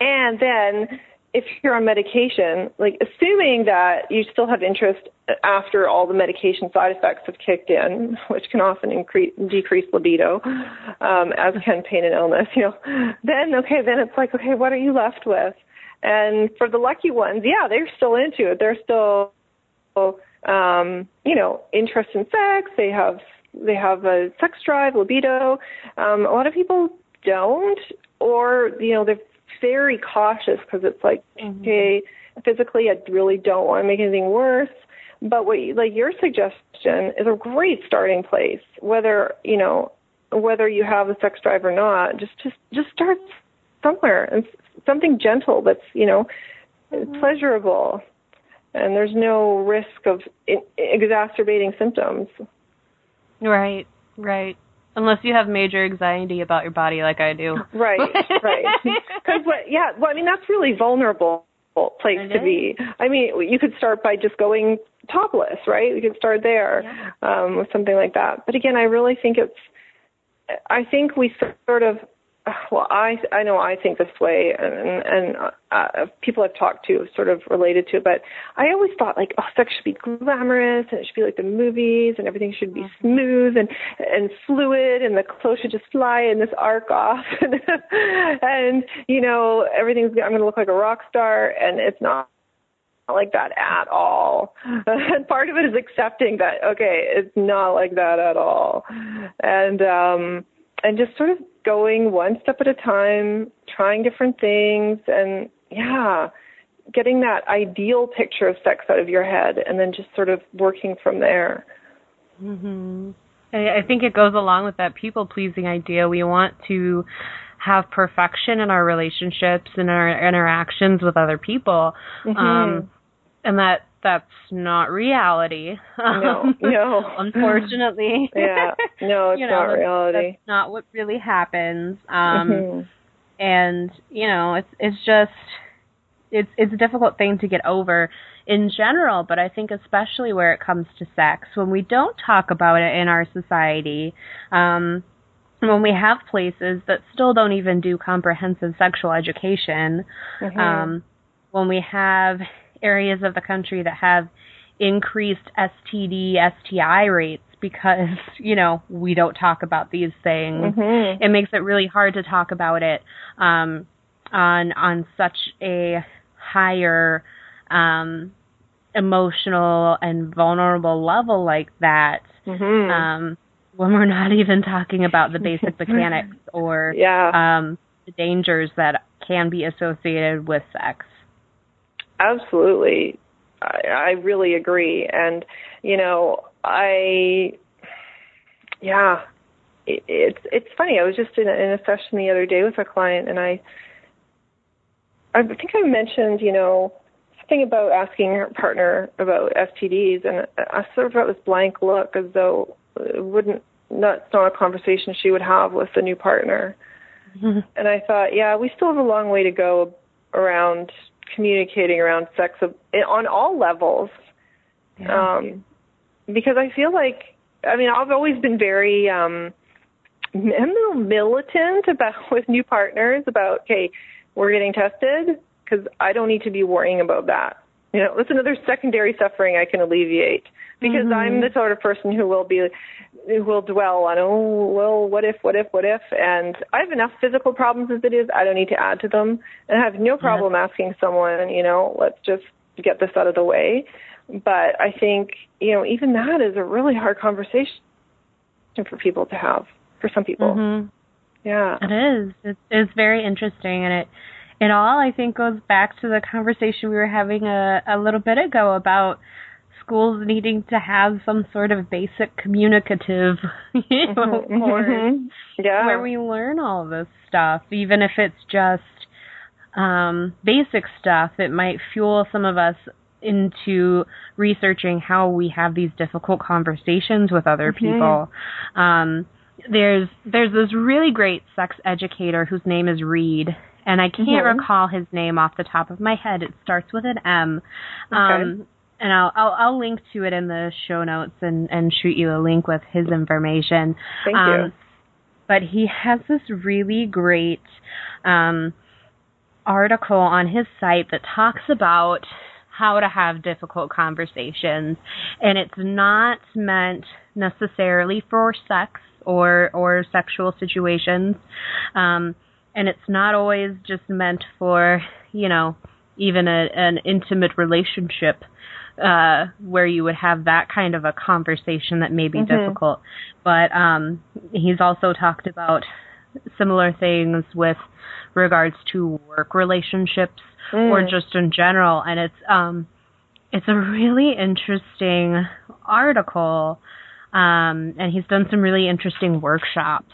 and then if you're on medication, like assuming that you still have interest after all the medication side effects have kicked in, which can often increase decrease libido, um, as can pain and illness, you know, then okay, then it's like, okay, what are you left with? And for the lucky ones, yeah, they're still into it. They're still um, you know, interest in sex, they have they have a sex drive, libido. Um, a lot of people don't or you know, they're very cautious because it's like, mm-hmm. okay, physically, I really don't want to make anything worse. But what, you, like your suggestion, is a great starting place. Whether you know, whether you have the sex drive or not, just just just start somewhere and something gentle that's you know mm-hmm. pleasurable, and there's no risk of exacerbating symptoms. Right, right. Unless you have major anxiety about your body like I do. Right, right. Because what? Yeah. Well, I mean, that's really vulnerable place to be. I mean, you could start by just going topless, right? We could start there yeah. um, with something like that. But again, I really think it's. I think we sort of well, I I know I think this way, and and uh, people I've talked to sort of related to it. But I always thought like, oh, sex should be glamorous, and it should be like the movies, and everything should be mm-hmm. smooth and and fluid, and the clothes should just fly in this arc off, and, and you know everything's I'm going to look like a rock star, and it's not like that at all. And part of it is accepting that okay, it's not like that at all. And um and just sort of going one step at a time, trying different things, and yeah, getting that ideal picture of sex out of your head, and then just sort of working from there. Mhm. I think it goes along with that people pleasing idea. We want to have perfection in our relationships and our interactions with other people. Mm-hmm. Um, and that that's not reality. No, um, no. unfortunately. yeah, no, it's you know, not reality. That's not what really happens. Um, mm-hmm. and you know, it's it's just it's it's a difficult thing to get over in general, but I think especially where it comes to sex, when we don't talk about it in our society, um, when we have places that still don't even do comprehensive sexual education, mm-hmm. um, when we have areas of the country that have increased STD, STI rates because, you know, we don't talk about these things. Mm-hmm. It makes it really hard to talk about it um, on on such a higher um, emotional and vulnerable level like that. Mm-hmm. Um, when we're not even talking about the basic mechanics or yeah. um, the dangers that can be associated with sex. Absolutely. I, I really agree. And, you know, I, yeah, it, it's, it's funny. I was just in a, in a session the other day with a client and I, I think I mentioned, you know, something about asking her partner about STDs and I sort of got this blank look as though it wouldn't, that's not a conversation she would have with the new partner. Mm-hmm. And I thought, yeah, we still have a long way to go around communicating around sex on all levels. Yeah. Um, because I feel like, I mean, I've always been very, um, I'm a little militant about with new partners about, okay, we're getting tested because I don't need to be worrying about that. You know, that's another secondary suffering I can alleviate because mm-hmm. I'm the sort of person who will be will dwell on oh well what if what if what if? And I have enough physical problems as it is I don't need to add to them. And I have no problem yeah. asking someone you know let's just get this out of the way. But I think you know even that is a really hard conversation for people to have for some people. Mm-hmm. yeah. It is. It's, it's very interesting. And it it all I think goes back to the conversation we were having a, a little bit ago about schools needing to have some sort of basic communicative you know, mm-hmm. course mm-hmm. yeah. where we learn all this stuff, even if it's just um, basic stuff. It might fuel some of us into researching how we have these difficult conversations with other mm-hmm. people. Um, there's there's this really great sex educator whose name is Reid, and I can't mm-hmm. recall his name off the top of my head. It starts with an M. Okay. Um, and I'll, I'll I'll link to it in the show notes and and shoot you a link with his information. Thank um, you. But he has this really great um, article on his site that talks about how to have difficult conversations, and it's not meant necessarily for sex or or sexual situations, um, and it's not always just meant for you know even a, an intimate relationship uh, where you would have that kind of a conversation that may be mm-hmm. difficult. But um, he's also talked about similar things with regards to work relationships mm. or just in general, and it's um, it's a really interesting article, um, and he's done some really interesting workshops.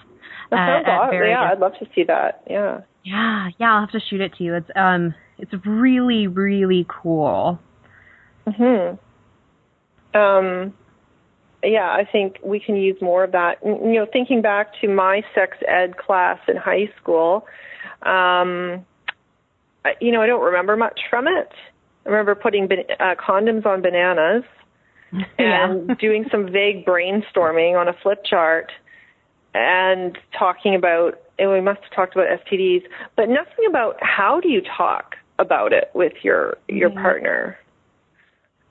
That sounds awesome. Yeah, I'd love to see that. Yeah. Yeah, yeah, I'll have to shoot it to you. It's um, it's really, really cool. Hmm. Um. Yeah, I think we can use more of that. You know, thinking back to my sex ed class in high school, um, I, you know, I don't remember much from it. I remember putting uh, condoms on bananas and doing some vague brainstorming on a flip chart and talking about and we must have talked about STDs, but nothing about how do you talk about it with your your yeah. partner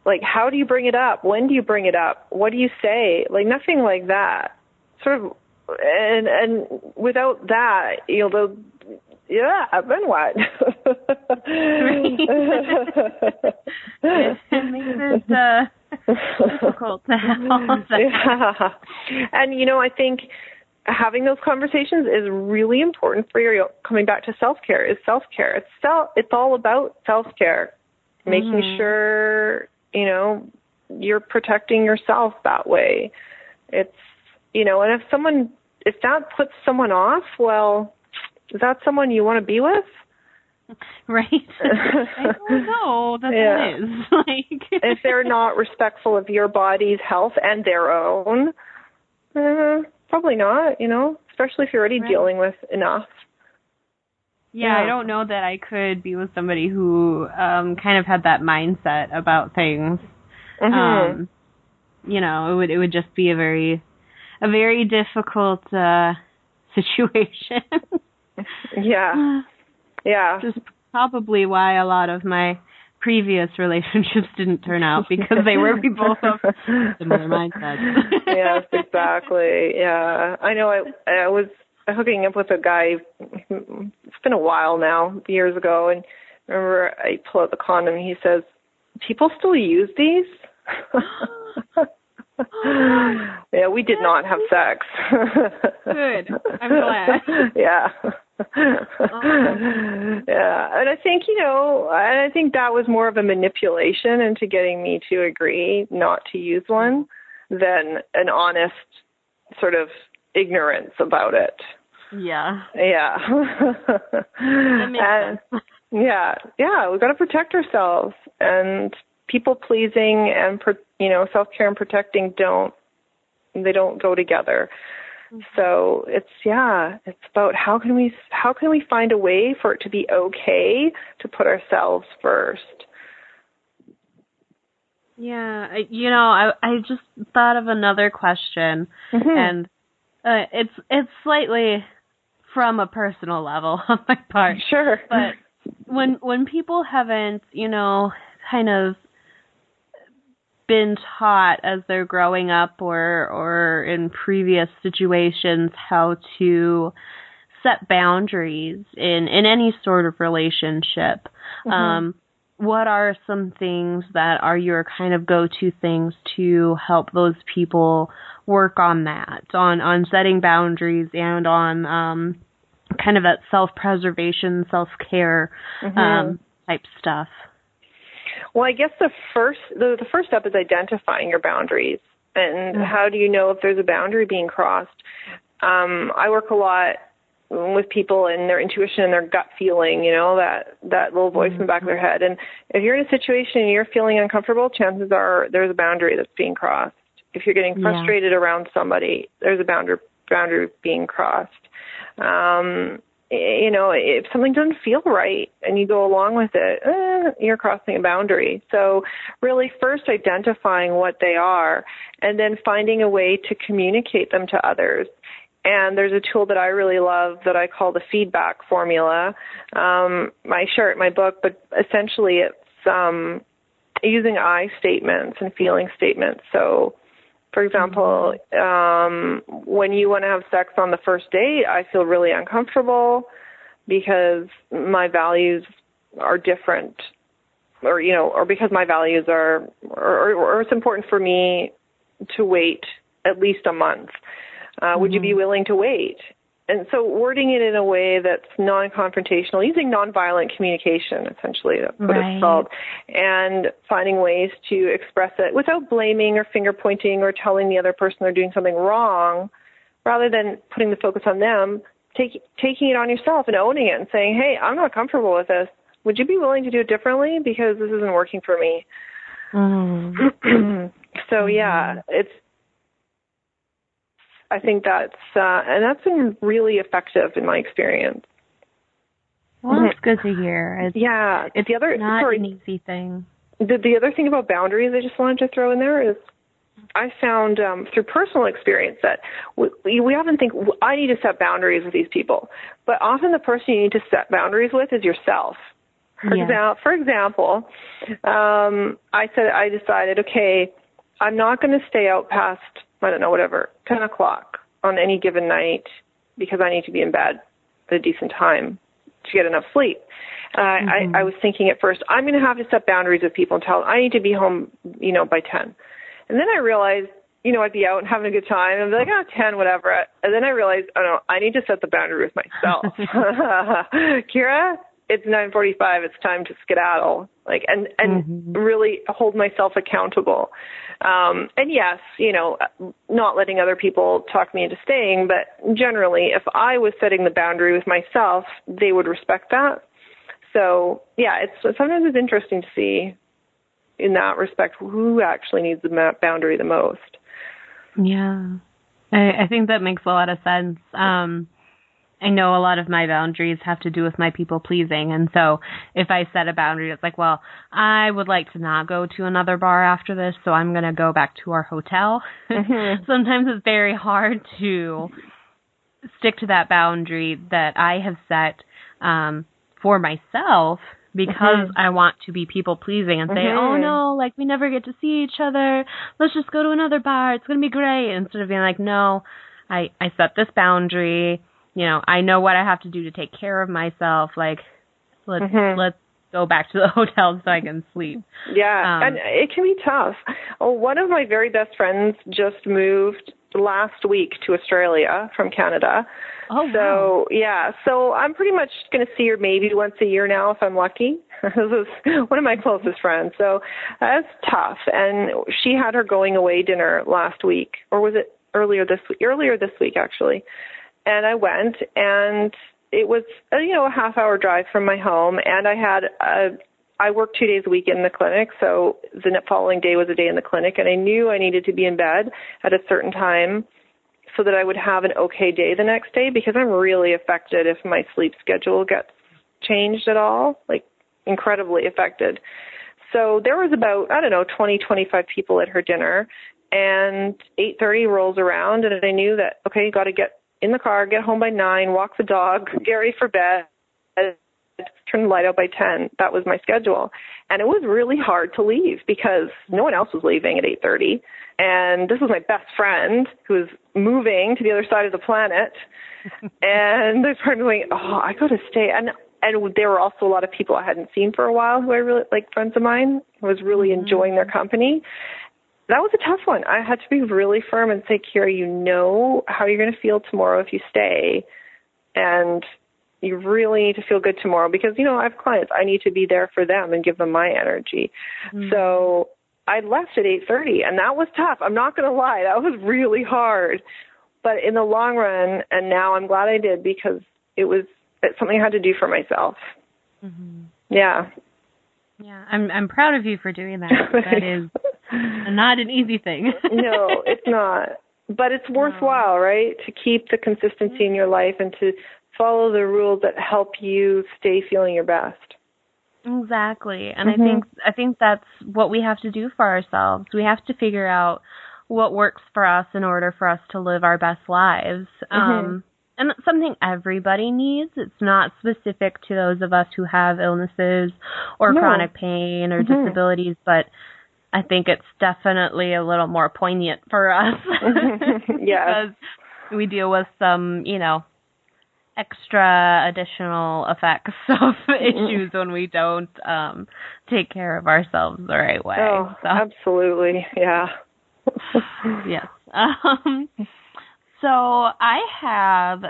like how do you bring it up? When do you bring it up? What do you say? Like nothing like that. Sort of and and without that you know the yeah then what? It makes it uh, difficult to have all that. yeah. And you know i think having those conversations is really important for your coming back to self care is self care it's self it's all about self care making mm-hmm. sure you know, you're protecting yourself that way. It's, you know, and if someone, if that puts someone off, well, is that someone you want to be with? Right. I don't know. That's yeah. what it is. Like if they're not respectful of your body's health and their own, uh, probably not. You know, especially if you're already right. dealing with enough. Yeah, I don't know that I could be with somebody who um kind of had that mindset about things. Mm-hmm. Um you know, it would it would just be a very a very difficult uh situation. yeah. Yeah. Just probably why a lot of my previous relationships didn't turn out because they were people of similar mindsets. yes, exactly. Yeah. I know I I was hooking up with a guy. It's been a while now, years ago, and I remember I pull out the condom. and He says, "People still use these." yeah, we did not have sex. Good. I'm glad. yeah. yeah, and I think you know, and I think that was more of a manipulation into getting me to agree not to use one than an honest sort of ignorance about it. Yeah. Yeah. and, yeah, yeah, we've got to protect ourselves and people pleasing and you know, self-care and protecting don't they don't go together. Mm-hmm. So it's yeah, it's about how can we how can we find a way for it to be okay to put ourselves first. Yeah, you know, I I just thought of another question, mm-hmm. and uh, it's it's slightly from a personal level on my part. Sure. But when when people haven't, you know, kind of been taught as they're growing up or or in previous situations how to set boundaries in in any sort of relationship mm-hmm. um what are some things that are your kind of go-to things to help those people work on that on on setting boundaries and on um kind of that self-preservation self-care mm-hmm. um type stuff well i guess the first the, the first step is identifying your boundaries and mm-hmm. how do you know if there's a boundary being crossed um i work a lot with people and their intuition and their gut feeling, you know, that that little voice mm-hmm. in the back of their head. And if you're in a situation and you're feeling uncomfortable, chances are there's a boundary that's being crossed. If you're getting frustrated yeah. around somebody, there's a boundary boundary being crossed. Um, you know, if something doesn't feel right and you go along with it, eh, you're crossing a boundary. So really first identifying what they are and then finding a way to communicate them to others. And there's a tool that I really love that I call the feedback formula. Um, I share it in my book, but essentially it's um, using I statements and feeling statements. So, for example, um, when you want to have sex on the first date, I feel really uncomfortable because my values are different, or you know, or because my values are, or, or, it's important for me to wait at least a month. Uh, mm-hmm. Would you be mm-hmm. willing to wait? And so wording it in a way that's non-confrontational, using nonviolent communication, essentially, that's what right. it's called, and finding ways to express it without blaming or finger pointing or telling the other person they're doing something wrong, rather than putting the focus on them, take, taking it on yourself and owning it and saying, hey, I'm not comfortable with this. Would you be willing to do it differently? Because this isn't working for me. Mm. so yeah, it's I think that's uh, and that's been really effective in my experience. Well, that's good to hear. It's, yeah, it's the other not sorry, an easy thing. The the other thing about boundaries I just wanted to throw in there is I found um, through personal experience that we, we often think I need to set boundaries with these people, but often the person you need to set boundaries with is yourself. For, yes. example, for example, um, I said I decided, okay, I'm not going to stay out past I don't know, whatever, 10 o'clock on any given night because I need to be in bed at a decent time to get enough sleep. Uh, mm-hmm. I, I was thinking at first, I'm going to have to set boundaries with people and tell them I need to be home, you know, by 10. And then I realized, you know, I'd be out and having a good time and be like, oh, 10, whatever. And then I realized, oh no, I need to set the boundary with myself. Kira, it's 9:45. It's time to skedaddle. Like and and mm-hmm. really hold myself accountable. Um, and yes, you know, not letting other people talk me into staying, but generally, if I was setting the boundary with myself, they would respect that. So yeah, it's sometimes it's interesting to see in that respect who actually needs the boundary the most. Yeah, I, I think that makes a lot of sense. Um, I know a lot of my boundaries have to do with my people pleasing. And so if I set a boundary, it's like, well, I would like to not go to another bar after this, so I'm going to go back to our hotel. Mm-hmm. Sometimes it's very hard to stick to that boundary that I have set um, for myself because mm-hmm. I want to be people pleasing and say, mm-hmm. oh no, like we never get to see each other. Let's just go to another bar. It's going to be great. Instead of being like, no, I, I set this boundary you know, I know what I have to do to take care of myself. Like, let's mm-hmm. let's go back to the hotel so I can sleep. Yeah, um, and it can be tough. Oh, one of my very best friends just moved last week to Australia from Canada. Oh, so wow. yeah, so I'm pretty much going to see her maybe once a year now if I'm lucky. this is one of my closest friends, so that's tough. And she had her going away dinner last week, or was it earlier this week? Earlier this week, actually and I went and it was a, you know a half hour drive from my home and I had a I worked two days a week in the clinic, so the following day was a day in the clinic, and I knew I needed to be in bed at a certain time so that I would have an okay day the next day because I'm really affected if my sleep schedule gets changed at all, like incredibly affected. So there was about, I don't know, 20, 25 people at her dinner and 8:30 rolls around and I knew that okay, you got to get in the car, get home by nine, walk the dog, get ready for bed, turn the light out by ten. That was my schedule, and it was really hard to leave because no one else was leaving at eight thirty, and this was my best friend who was moving to the other side of the planet, and I started going, oh, I got to stay, and and there were also a lot of people I hadn't seen for a while who I really like friends of mine. I was really mm-hmm. enjoying their company, that was a tough one. I had to be really firm and say, Kira, you know how you're going to feel tomorrow if you stay, and you really need to feel good tomorrow because you know I have clients. I need to be there for them and give them my energy. Mm-hmm. So I left at 8:30, and that was tough. I'm not going to lie, that was really hard. But in the long run, and now I'm glad I did because it was it's something I had to do for myself. Mm-hmm. Yeah. Yeah, I'm I'm proud of you for doing that. That is not an easy thing. no, it's not. but it's worthwhile, right? To keep the consistency in your life and to follow the rules that help you stay feeling your best. Exactly. And mm-hmm. I think I think that's what we have to do for ourselves. We have to figure out what works for us in order for us to live our best lives. Mm-hmm. Um and it's something everybody needs. It's not specific to those of us who have illnesses or no. chronic pain or mm-hmm. disabilities, but I think it's definitely a little more poignant for us. yes. because we deal with some, you know, extra additional effects of issues when we don't um take care of ourselves the right way. Oh, so. absolutely. Yeah. yes. Um so I have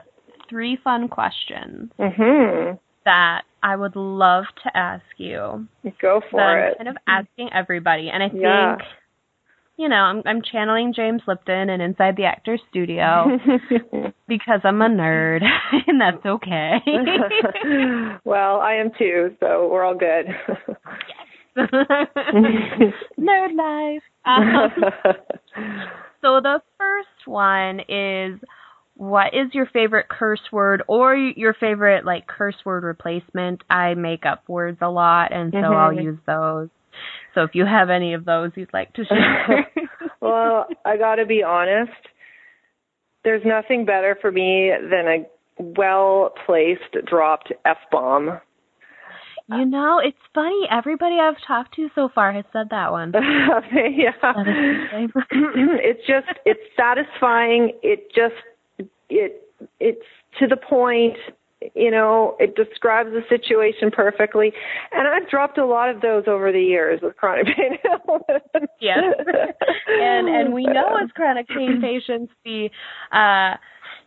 three fun questions mm-hmm. That I would love to ask you. Go for it. I'm kind of asking everybody, and I think yeah you know, I'm I'm channeling James Lipton and inside the actor's studio because I'm a nerd and that's okay. well, I am too, so we're all good. nerd life. Um, so the first one is what is your favorite curse word or your favorite like curse word replacement? I make up words a lot and so mm-hmm. I'll use those. So if you have any of those you'd like to share. well, I got to be honest. There's nothing better for me than a well placed dropped F bomb. You know, it's funny. Everybody I've talked to so far has said that one. yeah. That it's just it's satisfying. It just it it's to the point you know, it describes the situation perfectly. And I've dropped a lot of those over the years with chronic pain yes. and and we know as chronic pain patients the uh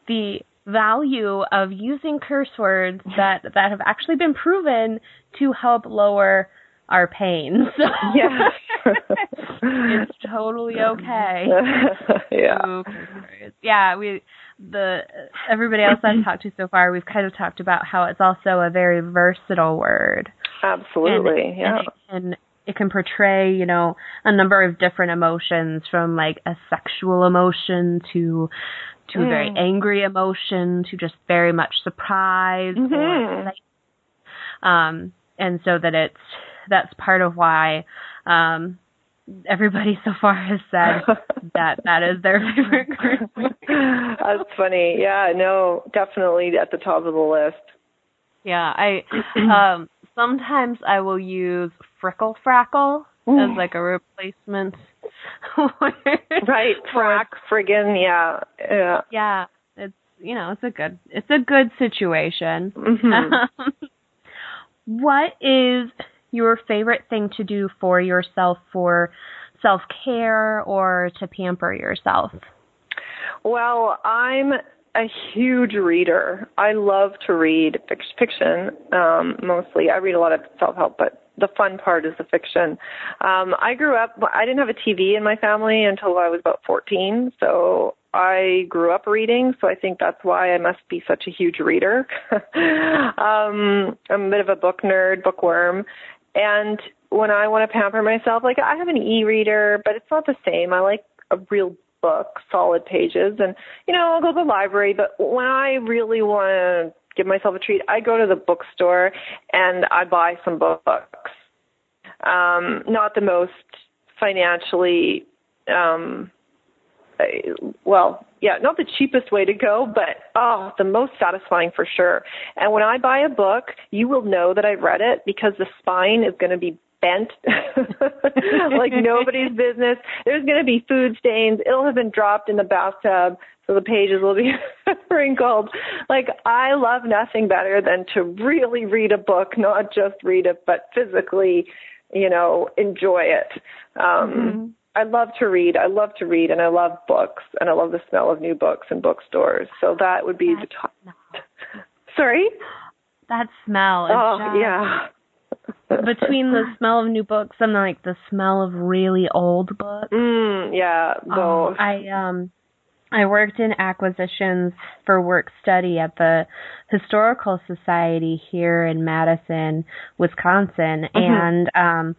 the value of using curse words that that have actually been proven to help lower our pain. So yes. it's totally okay. yeah. Yeah, we the everybody else I've talked to so far, we've kind of talked about how it's also a very versatile word. Absolutely, and, yeah. And it can, it can portray, you know, a number of different emotions from like a sexual emotion to to mm. a very mm. angry emotion to just very much surprise mm-hmm. or um and so that it's that's part of why um everybody so far has said that that is their favorite group. That's funny. Yeah, no, definitely at the top of the list. Yeah, I um sometimes I will use frickle frackle as like a replacement. right, frack, friggin', yeah, yeah. Yeah, it's you know it's a good it's a good situation. Mm-hmm. what is your favorite thing to do for yourself for self care or to pamper yourself? Well, I'm a huge reader. I love to read fiction um, mostly. I read a lot of self help, but the fun part is the fiction. Um, I grew up, I didn't have a TV in my family until I was about 14, so I grew up reading, so I think that's why I must be such a huge reader. um, I'm a bit of a book nerd, bookworm, and when I want to pamper myself, like I have an e-reader, but it's not the same. I like a real book, solid pages, and you know I'll go to the library. But when I really want to give myself a treat, I go to the bookstore and I buy some books. Um, not the most financially um, well, yeah, not the cheapest way to go, but oh, the most satisfying for sure. And when I buy a book, you will know that I've read it because the spine is going to be bent like nobody's business. There's going to be food stains. It'll have been dropped in the bathtub, so the pages will be wrinkled. Like I love nothing better than to really read a book, not just read it, but physically, you know, enjoy it. Um mm-hmm I love to read. I love to read, and I love books, and I love the smell of new books in bookstores. So that would be that the top. Smell. Sorry. That smell. oh yeah. between the smell of new books and like the smell of really old books. Mm, yeah, um, both. Um, I um I worked in acquisitions for work study at the Historical Society here in Madison, Wisconsin, mm-hmm. and um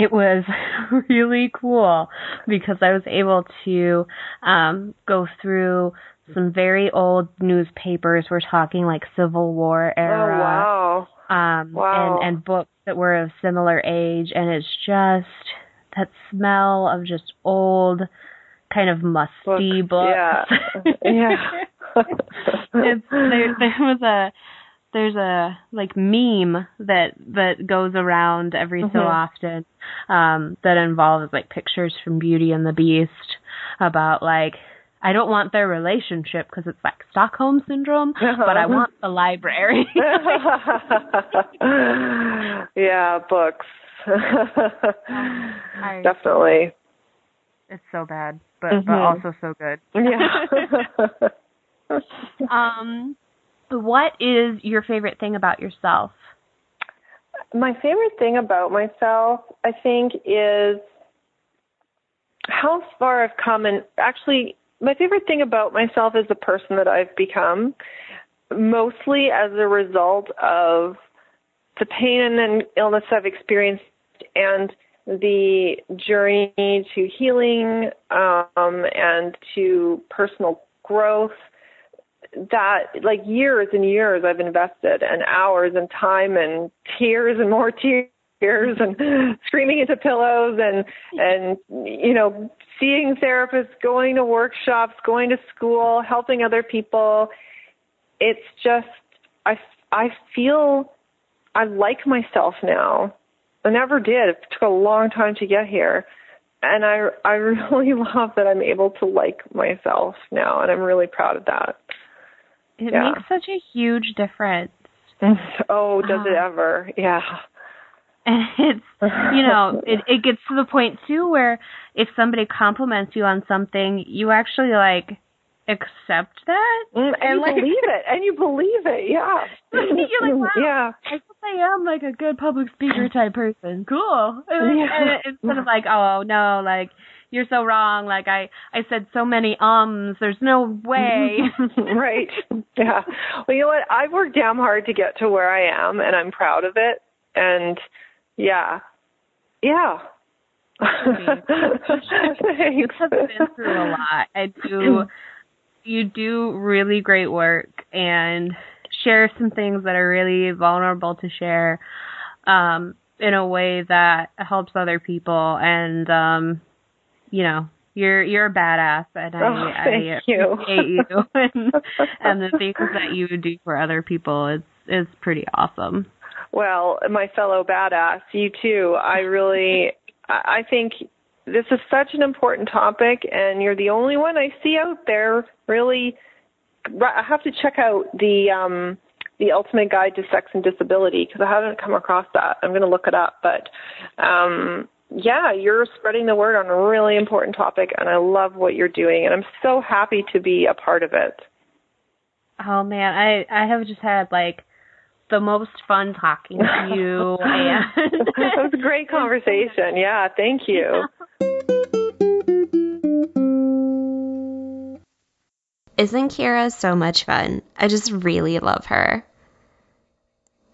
it was really cool because I was able to um, go through some very old newspapers. We're talking like Civil War era. Oh wow. Um, wow. and and books that were of similar age, and it's just that smell of just old, kind of musty books. books. Yeah. yeah. it's, there, there was a there's a like meme that that goes around every mm-hmm. so often um that involves like pictures from Beauty and the Beast about like I don't want their relationship because it's like Stockholm syndrome, uh-huh. but I want the library. yeah, books. I, Definitely. It's so bad, but mm-hmm. but also so good. Yeah. um what is your favorite thing about yourself? My favorite thing about myself, I think, is how far I've come. And actually, my favorite thing about myself is the person that I've become, mostly as a result of the pain and illness I've experienced and the journey to healing um, and to personal growth that like years and years I've invested and hours and time and tears and more tears and screaming into pillows and and you know seeing therapists going to workshops going to school helping other people. It's just i i feel i like myself now. I never did. It took a long time to get here. And i i really love that i'm able to like myself now and i'm really proud of that it yeah. makes such a huge difference. oh, does um, it ever? Yeah. And it's you know, it it gets to the point too where if somebody compliments you on something, you actually like accept that mm, and, and like, believe it and you believe it yeah you're like wow yeah i guess i am like a good public speaker type person cool and, yeah. and instead of like oh no like you're so wrong. Like I, I said so many ums. There's no way. right. Yeah. Well, you know what? I've worked damn hard to get to where I am, and I'm proud of it. And yeah, yeah. you have been through a lot. I do. You do really great work and share some things that are really vulnerable to share um, in a way that helps other people. And um, you know, you're you're a badass, and I, oh, I appreciate you, you and, and the things that you do for other people is is pretty awesome. Well, my fellow badass, you too. I really, I think this is such an important topic, and you're the only one I see out there really. I have to check out the um, the Ultimate Guide to Sex and Disability because I haven't come across that. I'm going to look it up, but um, yeah, you're spreading the word on a really important topic, and I love what you're doing, and I'm so happy to be a part of it. Oh man, I I have just had like the most fun talking to you. and it was a great conversation. Yeah, thank you. Isn't Kira so much fun? I just really love her.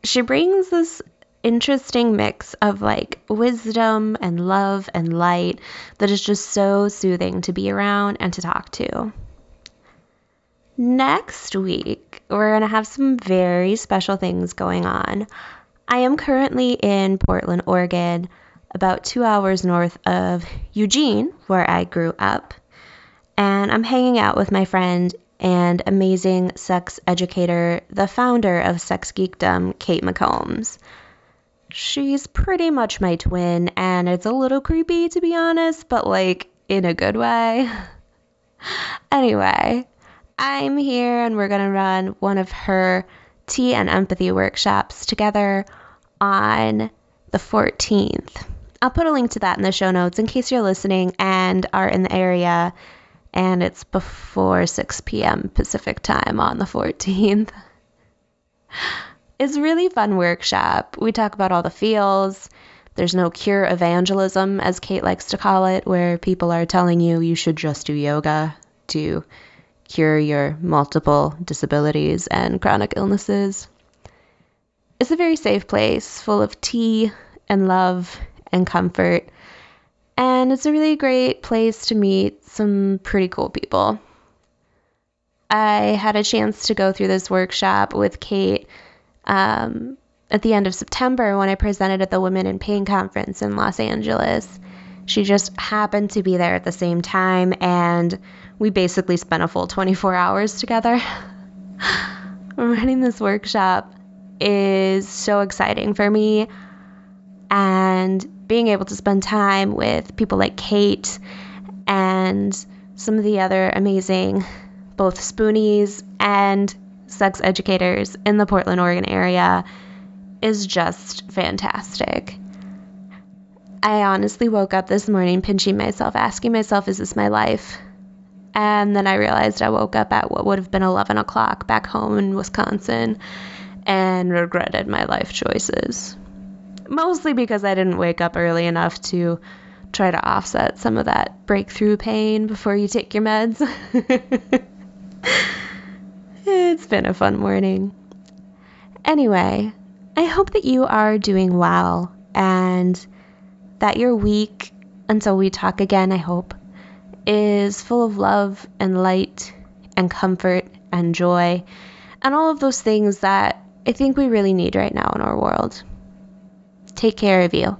She brings this interesting mix of like wisdom and love and light that is just so soothing to be around and to talk to. Next week, we're going to have some very special things going on. I am currently in Portland, Oregon, about two hours north of Eugene, where I grew up. And I'm hanging out with my friend and amazing sex educator, the founder of Sex Geekdom, Kate McCombs. She's pretty much my twin, and it's a little creepy to be honest, but like in a good way. anyway, I'm here and we're gonna run one of her tea and empathy workshops together on the 14th. I'll put a link to that in the show notes in case you're listening and are in the area and it's before 6 p.m. Pacific time on the 14th. It's a really fun workshop. We talk about all the feels. There's no cure evangelism, as Kate likes to call it, where people are telling you you should just do yoga to cure your multiple disabilities and chronic illnesses. It's a very safe place, full of tea and love and comfort. And it's a really great place to meet some pretty cool people. I had a chance to go through this workshop with Kate um, at the end of September when I presented at the Women in Pain conference in Los Angeles. She just happened to be there at the same time, and we basically spent a full 24 hours together. Running this workshop is so exciting for me, and being able to spend time with people like Kate and some of the other amazing both spoonies and sex educators in the Portland, Oregon area is just fantastic. I honestly woke up this morning pinching myself, asking myself, is this my life? And then I realized I woke up at what would have been 11 o'clock back home in Wisconsin and regretted my life choices. Mostly because I didn't wake up early enough to try to offset some of that breakthrough pain before you take your meds. it's been a fun morning. Anyway, I hope that you are doing well and that your week until we talk again, I hope, is full of love and light and comfort and joy and all of those things that I think we really need right now in our world. Take care of you.